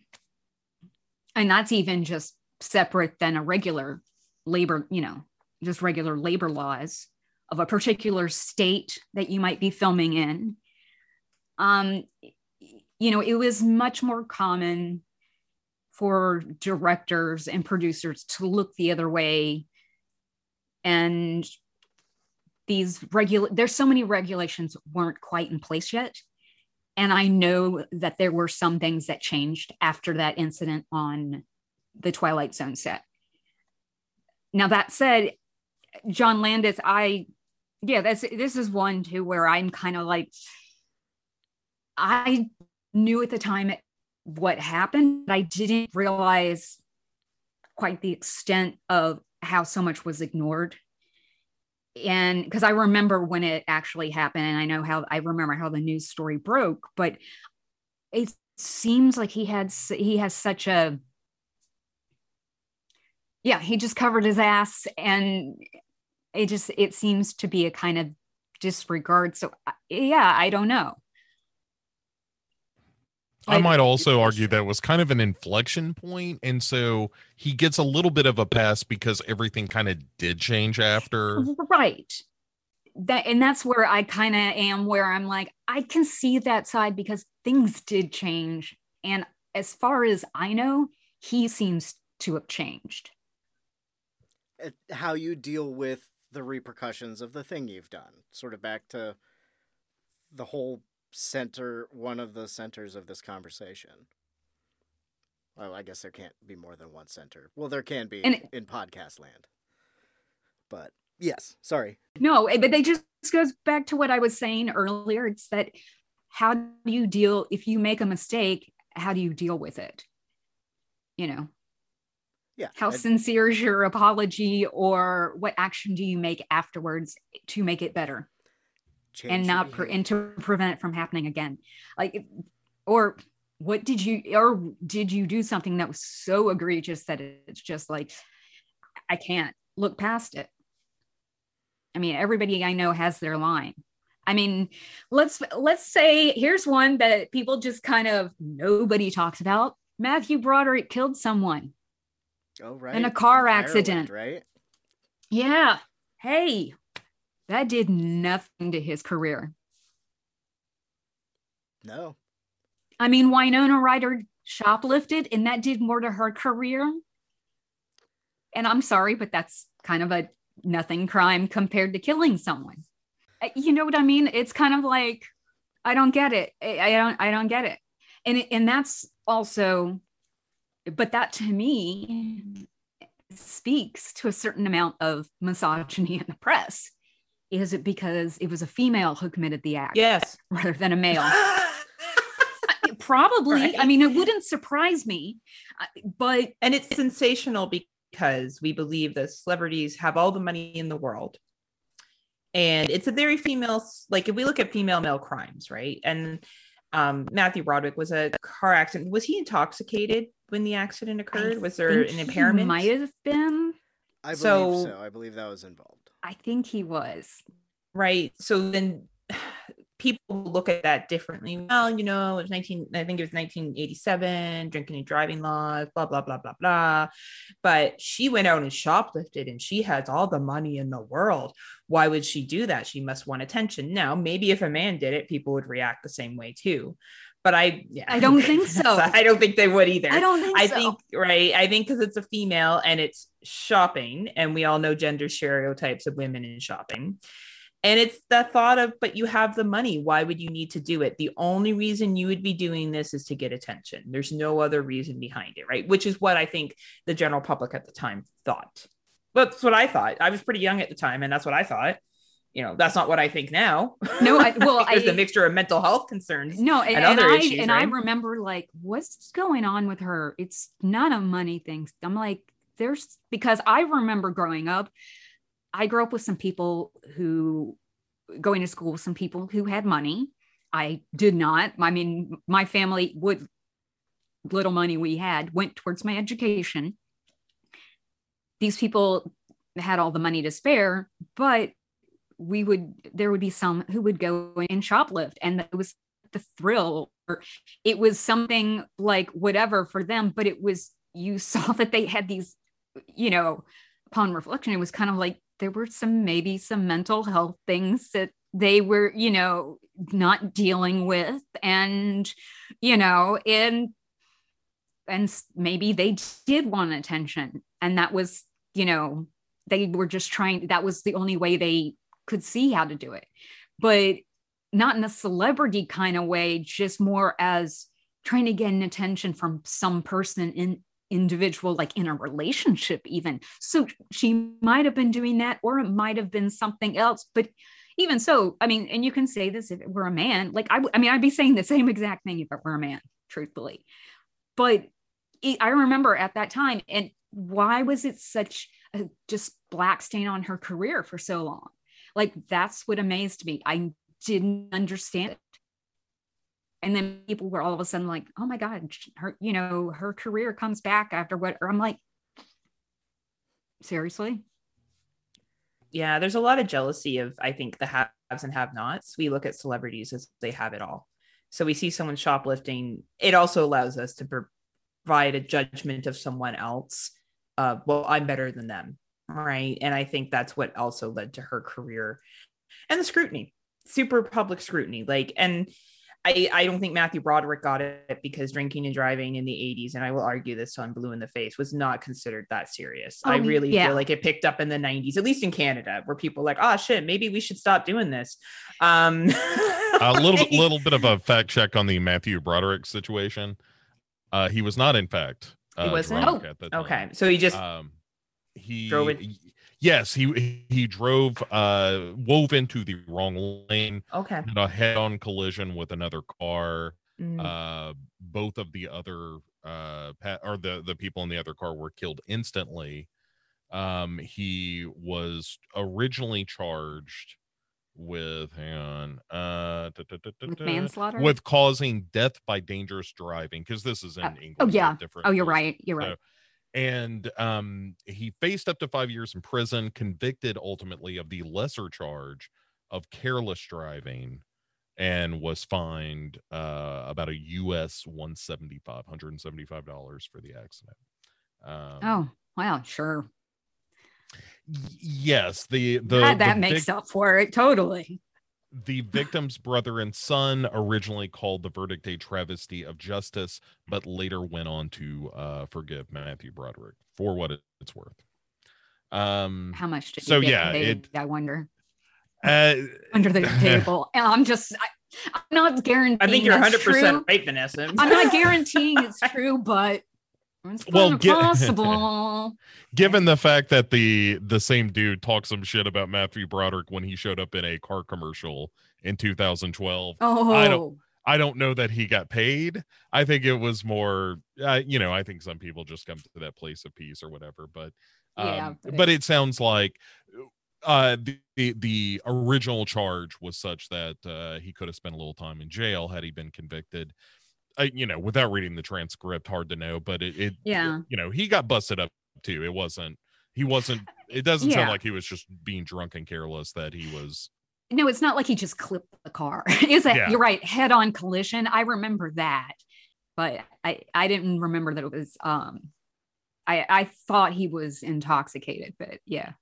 and that's even just separate than a regular labor, you know, just regular labor laws of a particular state that you might be filming in. Um, you know, it was much more common for directors and producers to look the other way. And these regula there's so many regulations weren't quite in place yet. And i know that there were some things that changed after that incident on the twilight zone set. Now that said john landis i yeah that's this is one too where i'm kind of like i knew at the time what happened i didn't realize quite the extent of how so much was ignored. And because I remember when it actually happened, and I know how I remember how the news story broke, but it seems like he had he has such a yeah he just covered his ass and it just it seems to be a kind of disregard. So yeah i don't know I might also argue that was kind of an inflection point, and so he gets a little bit of a pass because everything kind of did change after. Right. That and that's where I kind of am, where I'm like, I can see that side because things did change, and as far as I know, he seems to have changed. How you deal with the repercussions of the thing you've done, sort of back to the whole center one of the centers of this conversation. Well, I guess there can't be more than one center. Well, there can be and, in podcast land. But yes, sorry. No, eh, but they just goes back to what I was saying earlier. It's that how do you deal if you make a mistake, how do you deal with it? You know. Yeah. How I'd... sincere is your apology or what action do you make afterwards to make it better? Change and not pre- and to prevent it from happening again. Like or what did you or did you do something that was so egregious that it's just like i can't look past it. I mean everybody i know has their line. I mean let's let's say here's one that people just kind of nobody talks about. Matthew broderick killed someone oh right. in a car in accident. Ireland, right? Yeah. Hey that did nothing to his career. No. I mean, Winona Ryder shoplifted, and that did more to her career. And I'm sorry, but that's kind of a nothing crime compared to killing someone. Uh, you know what I mean? It's kind of like I don't get it. I don't. I don't get it. And and that's also, but that to me speaks to a certain amount of misogyny in the press is it because it was a female who committed the act? Yes. Rather than a male. Probably. Right. I mean, it wouldn't surprise me, but. And it's sensational because we believe that celebrities have all the money in the world. And it's a very female, like if we look at female male crimes, right? And um, Matthew Broderick was a car accident. Was he intoxicated when the accident occurred? I was there an impairment? might have been. I believe so, so. I believe that was involved. I think he was. Right. So then people look at that differently. Well, you know, it was 19, I think it was 1987, drinking and driving laws, blah, blah, blah, blah, blah. But she went out and shoplifted and she has all the money in the world. Why would she do that? She must want attention. Now, maybe if a man did it, people would react the same way too but I yeah. I don't think so. I don't think they would either. I don't think I so. think right. I think because it's a female and it's shopping, and we all know gender stereotypes of women in shopping. And it's the thought of, but you have the money. Why would you need to do it? The only reason you would be doing this is to get attention. There's no other reason behind it, right? Which is what I think the general public at the time thought. That's what I thought. I was pretty young at the time, and that's what I thought you know that's not what I think now. No, I, well, there's a mixture of mental health concerns. No, and, and, and I issues, and right? I remember like, what's going on with her? It's not a money thing. I'm like, there's because I remember growing up. I grew up with some people who going to school with some people who had money. I did not. I mean, my family would little money we had went towards my education. These people had all the money to spare, but we would there would be some who would go and shoplift and it was the thrill or it was something like whatever for them but it was you saw that they had these you know upon reflection it was kind of like there were some maybe some mental health things that they were you know not dealing with and you know and and maybe they did want attention and that was you know they were just trying that was the only way they could see how to do it, but not in a celebrity kind of way, just more as trying to get an attention from some person in individual like in a relationship even. So she might have been doing that or it might have been something else but even so i mean and you can say this if it were a man like I, I mean i'd be saying the same exact thing if it were a man truthfully. But it, i remember at that time and why was it such a just black stain on her career for so long Like that's what amazed me. I didn't understand it. And then people were all of a sudden like, oh my God, her, you know, her career comes back after what I'm like, seriously? Yeah, there's a lot of jealousy of I think the haves and have nots. We look at celebrities as they have it all. So we see someone shoplifting. It also allows us to provide a judgment of someone else. Uh, well, I'm better than them, right? And I think that's what also led to her career and the scrutiny, super public scrutiny. Like, and I, I don't think Matthew Broderick got it because drinking and driving in the 80s, and I will argue this on Blue in the Face, was not considered that serious. I Um, really yeah. feel like it picked up in the 90s, at least in Canada, where people were like, oh shit, maybe we should stop doing this. Um, a little bit, little bit of a fact check on the Matthew Broderick situation. Uh, he was not, in fact, uh, He wasn't? drunk at okay, so he just Um, he Drove it- Yes, he he drove uh wove into the wrong lane, okay. had a head-on collision with another car. Mm. Uh, both of the other uh pa- or the the people in the other car were killed instantly. Um, he was originally charged with hang on uh da- da- da- da- With manslaughter? with causing death by dangerous driving because this is in Oh, England. oh, yeah. different Oh, you're right. You're So- right. And um he faced up to five years in prison convicted ultimately of the lesser charge of careless driving and was fined uh about a us 175 175 dollars for the accident um Oh, wow. Sure. yes the the, that that the makes vic- up for it. Totally. The victim's brother and son originally called the verdict a travesty of justice but later went on to uh forgive matthew broderick for what it's worth um How much did So, he get yeah, paid, it- I wonder. uh, Under the table. And I'm just I, I'm not guaranteeing I think you're that's 100 true. percent right, Vanessa. I'm not guaranteeing it's true, but it's Well, possible. given the fact that the the same dude talked some shit about Matthew Broderick when he showed up in a car commercial in 2012. Oh, I don't- I don't know that he got paid. I think it was more, uh, you know, I think some people just come to that place of peace or whatever. But, um, Yeah, but but it sounds like uh, the, the the original charge was such that uh, he could have spent a little time in jail had he been convicted. Uh, you know, without reading the transcript, hard to know. But it, it Yeah. you know, he got busted up too. It wasn't. He wasn't. It doesn't sound like he was just being drunk and careless. That he was. no, it's not like he just clipped the car. Is that Yeah. you're right? Head on collision. I remember that, but I I didn't remember that it was. Um, I I thought he was intoxicated, but yeah.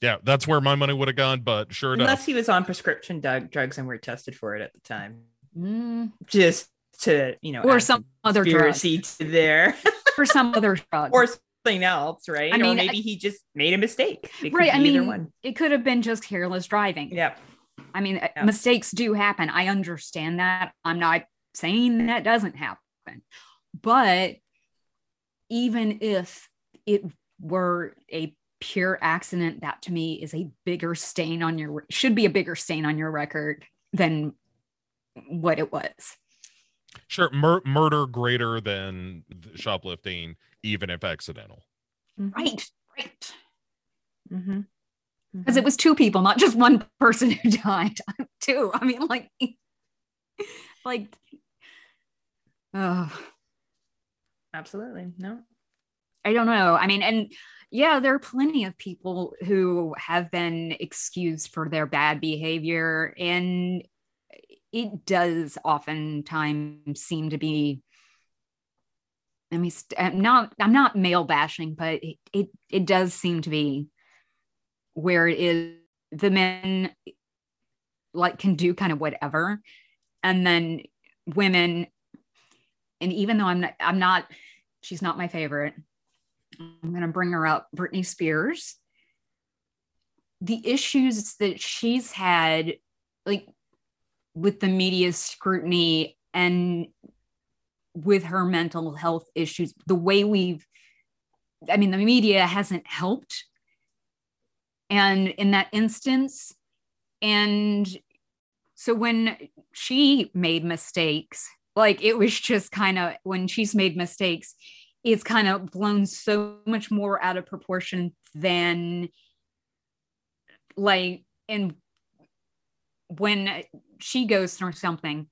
Yeah, that's where my money would have gone. But sure enough, Unless he was on prescription drug, drugs and were tested for it at the time, Mm, just to you know, or some other drug. conspiracy to there, For some other drug. or something else, right? I or mean, maybe he just made a mistake. It right. I mean, one. it could have been just careless driving. Yeah. I mean, uh, Yeah. mistakes do happen. I understand that. I'm not saying that doesn't happen. But even if it were a pure accident, that to me is a bigger stain on your should be a bigger stain on your record than what it was. Sure, mur- murder greater than shoplifting, even if accidental. Right. Right. Mm-hmm. Because it was two people, not just one person who died. two. I mean, like, like, oh. absolutely no. I don't know. I mean, and yeah, there are plenty of people who have been excused for their bad behavior, and it does oftentimes seem to be. I mean, I'm not. I'm not male bashing, but it it it does seem to be where it is the men like can do kind of whatever, and then women, and even though I'm not, I'm not. She's not my favorite. I'm going to bring her up, Britney Spears. The issues that she's had, like with the media scrutiny and with her mental health issues, the way we've, I mean, the media hasn't helped. And in that instance, and so when she made mistakes, like it was just kind of when she's made mistakes, it's kind of blown so much more out of proportion than like and when she goes through something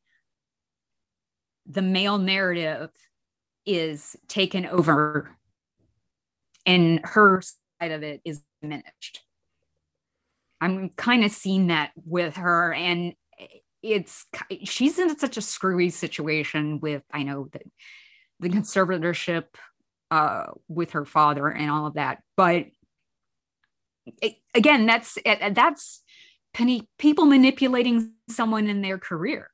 the male narrative is taken over and her side of it is diminished. I'm kind of seeing that with her and it's she's in such a screwy situation with i know that the conservatorship uh with her father and all of that but it, again that's that's penny people manipulating someone in their career.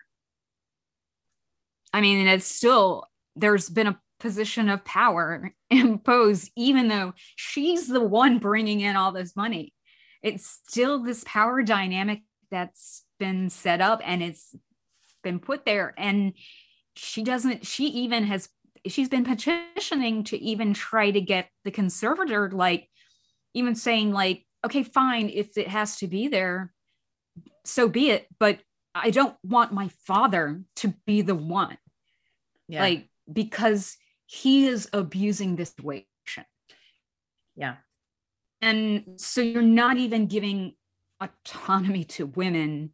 I mean it's still there's been a position of power imposed even though she's the one bringing in all this money. It's still this power dynamic that's been set up and it's been put there. And she doesn't she even has she's been petitioning to even try to get the conservator like even saying like okay fine if it has to be there so be it but i don't want my father to be the one yeah. like because he is abusing this situation yeah and so you're not even giving autonomy to women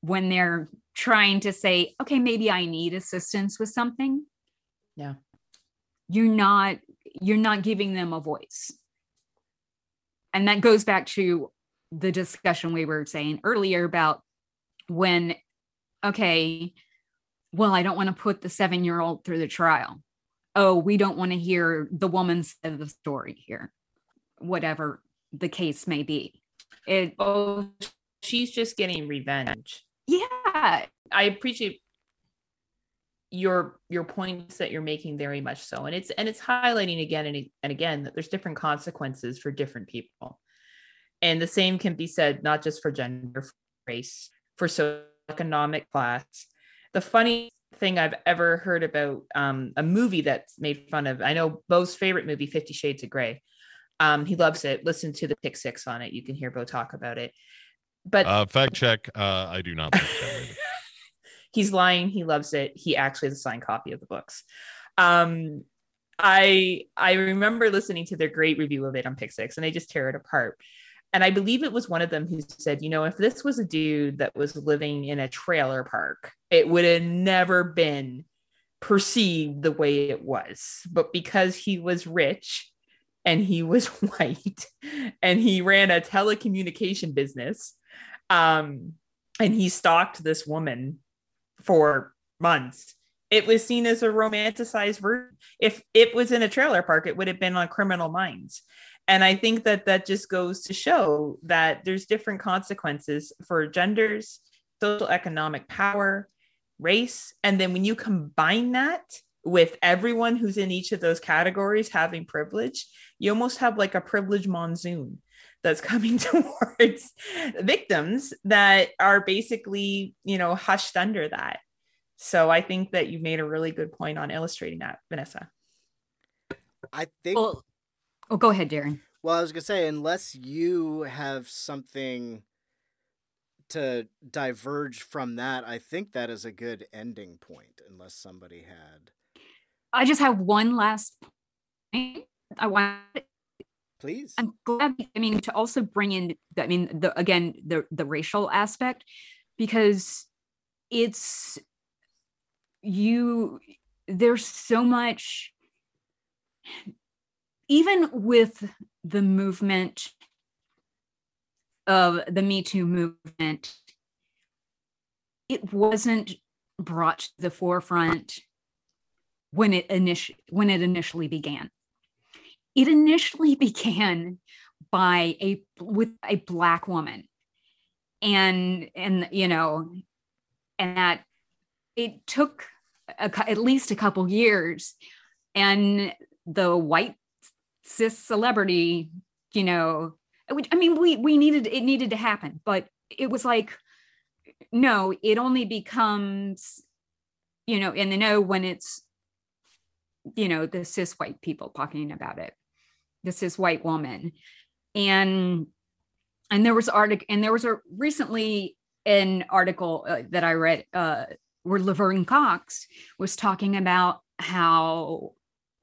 when they're trying to say, okay, maybe I need assistance with something. Yeah. You're not you're not giving them a voice. And that goes back to the discussion we were saying earlier about when okay, well, I don't want to put the 7-year-old through the trial. Oh, we don't want to hear the woman's side of the story here. Whatever the case may be. It oh, she's just getting revenge. Yeah. I appreciate your your points that you're making very much so and it's and it's highlighting again and, and again that there's different consequences for different people and the same can be said not just for gender for race for socioeconomic class the funny thing i've ever heard about um, a movie that's made fun of i know bo's favorite movie 50 shades of gray um, he loves it. Listen to the pick six on it. You can hear Bo talk about it. But uh, fact check, uh, I do not. He's lying. He loves it. He actually has a signed copy of the books. Um, I I remember listening to their great review of it on Pick Six, and they just tear it apart. And I believe it was one of them who said, you know, if this was a dude that was living in a trailer park, it would have never been perceived the way it was. But because he was rich and he was white and he ran a telecommunication business um, and he stalked this woman for months it was seen as a romanticized version if it was in a trailer park it would have been on criminal minds and i think that that just goes to show that there's different consequences for genders social economic power race and then when you combine that with everyone who's in each of those categories having privilege, you almost have like a privilege monsoon that's coming towards victims that are basically, you know, hushed under that. So I think that you made a really good point on illustrating that, Vanessa. I think. Well, oh, go ahead, Daeron. Well, I was gonna say, unless you have something to diverge from that, I think that is a good ending point. Unless somebody had I just have one last point. I want please. I'm glad. I mean, to also bring in. I mean, the again the the racial aspect because it's you. There's so much. Even with the movement of the Me Too movement, it wasn't brought to the forefront when it initially when it initially began. It initially began by a with a black woman, and and you know, and that it took a, at least a couple years, and the white cis celebrity, you know, I mean, we we needed it needed to happen, but it was like, no, it only becomes, you know, in the know when it's you know the cis white people talking about it the cis white woman. And and there was article and there was a recently an article uh, that i read uh where laverne cox was talking about how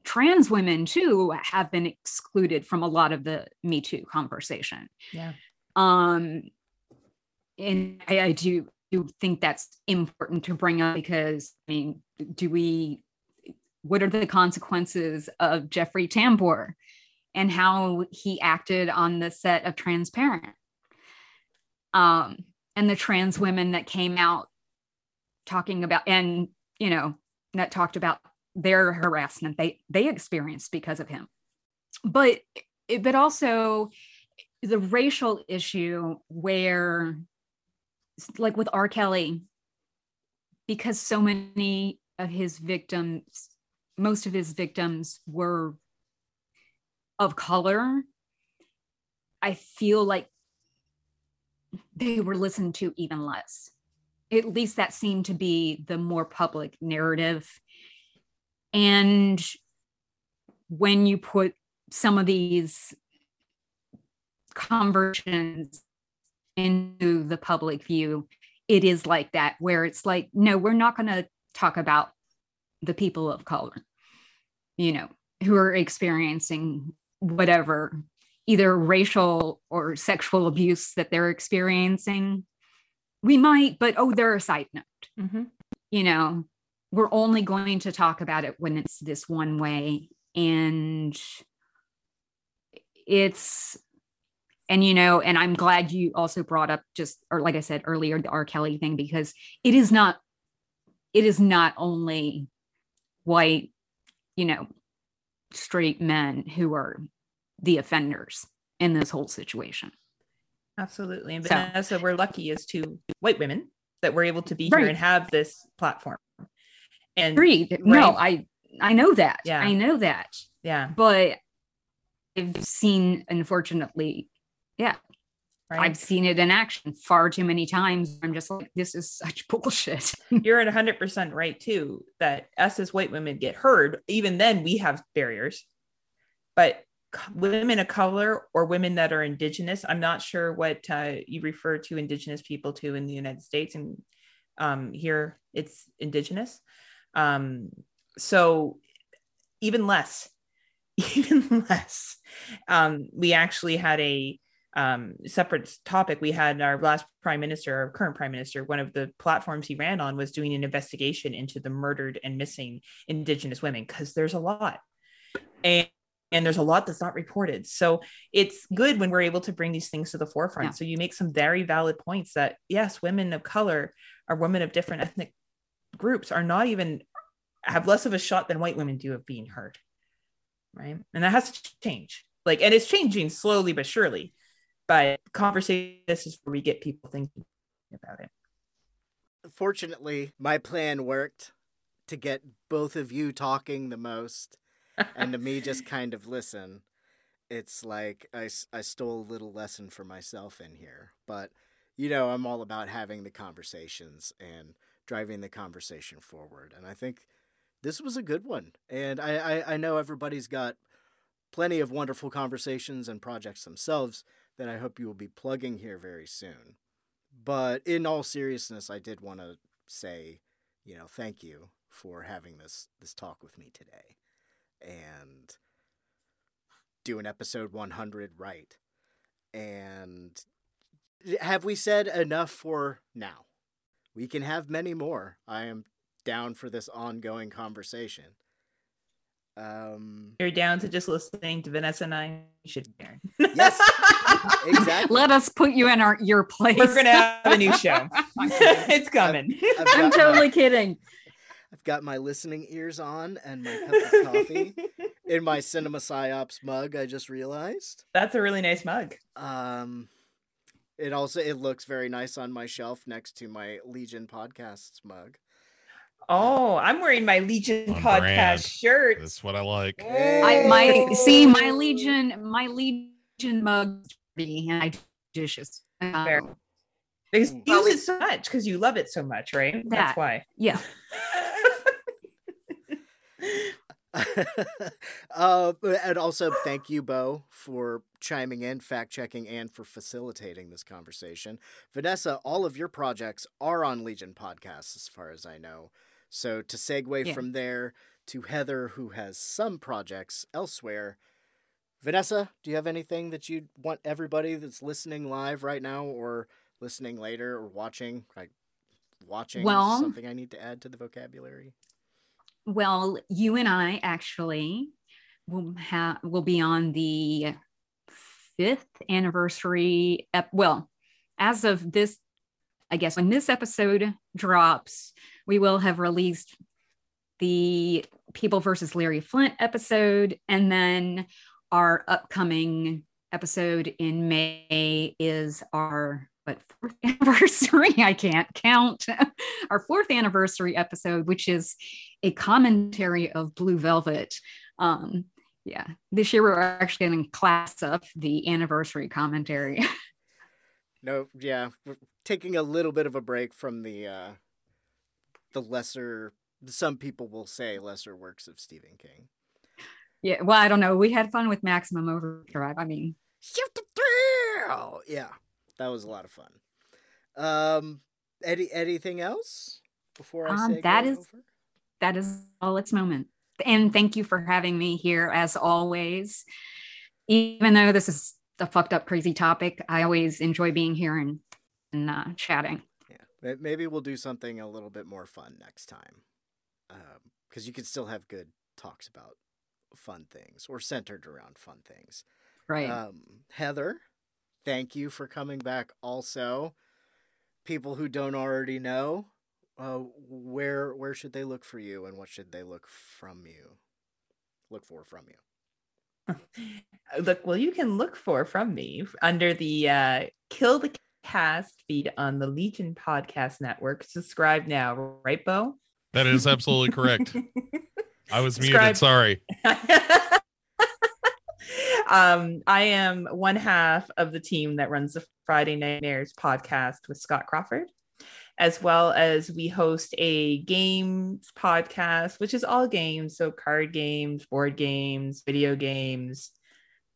trans women too have been excluded from a lot of the me too conversation yeah um and I, I do do think that's important to bring up because I mean, do we? What are the consequences of Jeffrey Tambor and how he acted on the set of Transparent? Um, and the trans women that came out talking about and you know that talked about their harassment they they experienced because of him but but also the racial issue where like with R. Kelly, because so many of his victims, most of his victims were of color, I feel like they were listened to even less. At least that seemed to be the more public narrative. And when you put some of these conversions into the public view, it is like that, where it's like, no, we're not going to talk about the people of color, you know, who are experiencing whatever, either racial or sexual abuse that they're experiencing. We might, but oh, they're a side note. Mm-hmm. You know, we're only going to talk about it when it's this one way. And it's and you know and i'm glad you also brought up just or like i said earlier the r kelly thing because it is not it is not only white you know straight men who are the offenders in this whole situation absolutely and so, vanessa we're lucky as two white women that we're able to be right. here and have this platform and agreed right? no i i know that yeah i know that yeah but i've seen unfortunately yeah. Right. I've seen it in action far too many times. I'm just like, this is such bullshit. You're at 100% right, too, that us as white women get heard. Even then, we have barriers. But women of color or women that are indigenous, I'm not sure what uh, you refer to indigenous people to in the United States. And um, here it's indigenous. Um, so even less, even less. Um, we actually had a um, separate topic, we had our last prime minister, our current prime minister, one of the platforms he ran on was doing an investigation into the murdered and missing Indigenous women because there's a lot. And and there's a lot that's not reported. So it's good when we're able to bring these things to the forefront. Yeah. So you make some very valid points that yes, women of color or women of different ethnic groups are not even have less of a shot than white women do of being heard. Right. And that has to change. Like, and it's changing slowly but surely but conversation this is where we get people thinking about it fortunately my plan worked to get both of you talking the most and to me just kind of listen it's like I, I stole a little lesson for myself in here but you know i'm all about having the conversations and driving the conversation forward and i think this was a good one and I, I, I know everybody's got plenty of wonderful conversations and projects themselves that I hope you will be plugging here very soon. But in all seriousness, I did want to say, you know, thank you for having this this talk with me today and doing episode 100 right. And have we said enough for now? We can have many more. I am down for this ongoing conversation. Um, You're down to just listening to Vanessa and I. You should be Yes, exactly. Let us put you in our your place. We're gonna have a new show. it's coming. I've, I've I'm totally my, kidding. I've got my listening ears on and my cup of coffee in my cinema psyops mug. I just realized that's a really nice mug. Um, it also it looks very nice on my shelf next to my Legion podcasts mug. Oh, I'm wearing my Legion On podcast brand. shirt. That's what I like. I my see my Legion my Legion mug and I dishes. Um, because you use it so much because you love it so much, right? That, That's why. Yeah. uh, and also thank you, Bo, for chiming in, fact checking, and for facilitating this conversation. Vanessa, all of your projects are on Legion Podcasts, as far as I know. So to segue yeah. from there to Heather, who has some projects elsewhere. Vanessa, do you have anything that you'd want everybody that's listening live right now or listening later or watching? Like watching Well- something I need to add to the vocabulary. Well, you and I actually will have will be on the fifth anniversary. Ep- well, as of this, I guess when this episode drops, we will have released the People versus Larry Flynt episode, and then our upcoming episode in May is our what fourth anniversary? I can't count. our fourth anniversary episode, which is a commentary of Blue Velvet. Um, yeah, this year we're actually going to class up the anniversary commentary. No, yeah, we're taking a little bit of a break from the uh the lesser some people will say lesser works of Stephen King. yeah, well, I don't know. We had fun with Maximum Overdrive. I mean, Shoot the thrill. Yeah, that was a lot of fun. Um, any anything else before I Um, say that is- over? that is all its moment. And thank you for having me here as always. Even though this is a fucked up, crazy topic, I always enjoy being here and, and uh, chatting. Yeah, maybe we'll do something a little bit more fun next time, because you could still have good talks about fun things or centered around fun things. Right. Um, Heather, thank you for coming back. Also, people who don't already know, uh, where where should they look for you, and what should they look from you? Look for from you. look well you can look for from me under the uh kill the cast feed on the legion podcast network subscribe now right bo That is absolutely correct. I was Subscribe. muted. Sorry. um i am one half of the team that runs the friday nightmares podcast with scott crawford as well as we host a games podcast which is all games so card games board games video games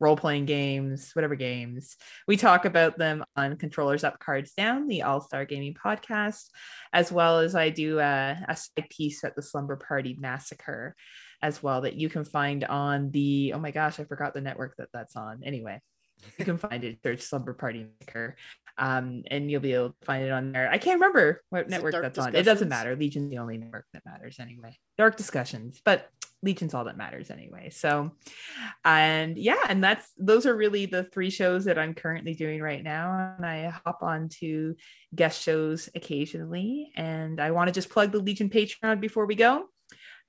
role playing games, whatever games. We talk about them on Controllers Up Cards Down, the All Star Gaming podcast, as well as I do a, a side piece at the Slumber Party Massacre as well that you can find on the, oh my gosh, I forgot the network that that's on. Anyway, you can find it, search Slumber Party Maker, Um, and you'll be able to find it on there. I can't remember what network that's on. It doesn't matter. Legion's the only network that matters anyway. Dark discussions, but Legion's all that matters anyway. So, and yeah, and that's those are really the three shows that I'm currently doing right now. And I hop on to guest shows occasionally. And I want to just plug the Legion Patreon before we go.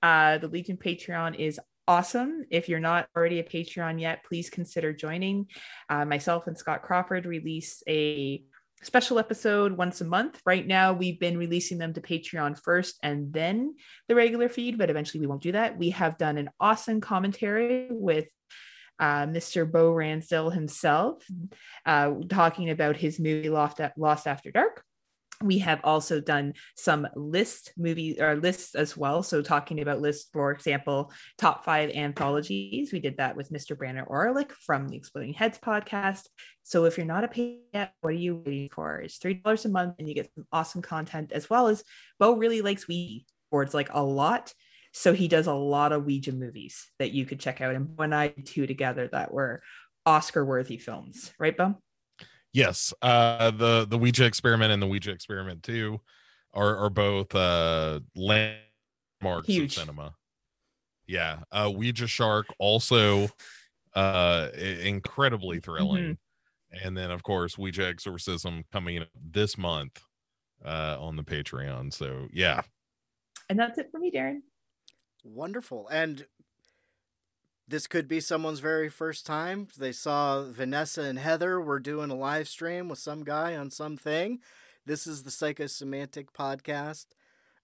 Uh, the Legion Patreon is awesome. If you're not already a Patreon yet, please consider joining. Uh, myself and Scott Crawford release a special episode once a month. Right now, we've been releasing them to Patreon first and then the regular feed, but eventually we won't do that. We have done an awesome commentary with uh, Mr. Bo Ransdell himself, uh, talking about his movie Lost, Lost After Dark. We have also done some list movies or lists as well. So, talking about lists, for example, top five anthologies. We did that with Mr. Brandon Orlick from the Exploding Heads podcast. So, if you're not a patron yet, what are you waiting for? It's $3 a month and you get some awesome content as well as Bo really likes Ouija boards like a lot. So, he does a lot of Ouija movies that you could check out. And when I two together that were Oscar worthy films, right, Bo? Yes. Uh the the Ouija experiment and the Ouija experiment 2 are are both uh landmarks Huge. of cinema. Yeah. Uh Ouija Shark also uh incredibly thrilling. And then of course Ouija Exorcism coming up this month uh on the Patreon. So yeah. And that's it for me, Daeron. Wonderful. And this could be someone's very first time. They saw Vanessa and Heather were doing a live stream with some guy on something. This is the Psychosemantic podcast.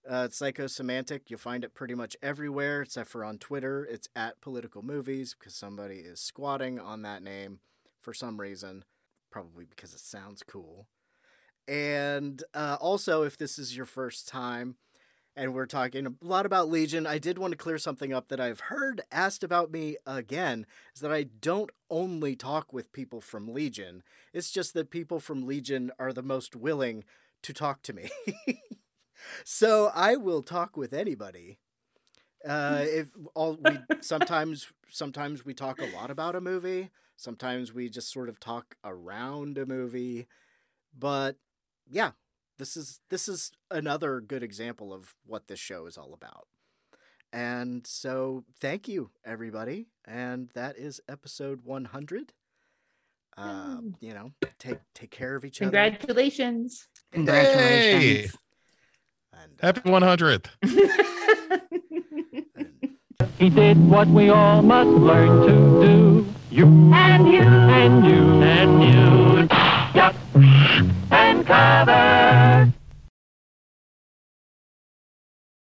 Uh, Psychosemantic. You'll find it pretty much everywhere except for on Twitter. It's at Political Movies because somebody is squatting on that name for some reason, probably because it sounds cool. And uh, also, if this is your first time, and we're talking a lot about Legion. I did want to clear something up that I've heard asked about me again is that I don't only talk with people from Legion. It's just that people from Legion are the most willing to talk to me. so I will talk with anybody. Uh, if all we sometimes sometimes we talk a lot about a movie. Sometimes we just sort of talk around a movie. But yeah, this is this is another good example of what this show is all about. And so, thank you, everybody. And that is episode 100. Uh, you know, take take care of each other. Congratulations. Congratulations. And, uh, Happy 100th. He did what we all must learn to do. You and you and you and you. Duck and cover.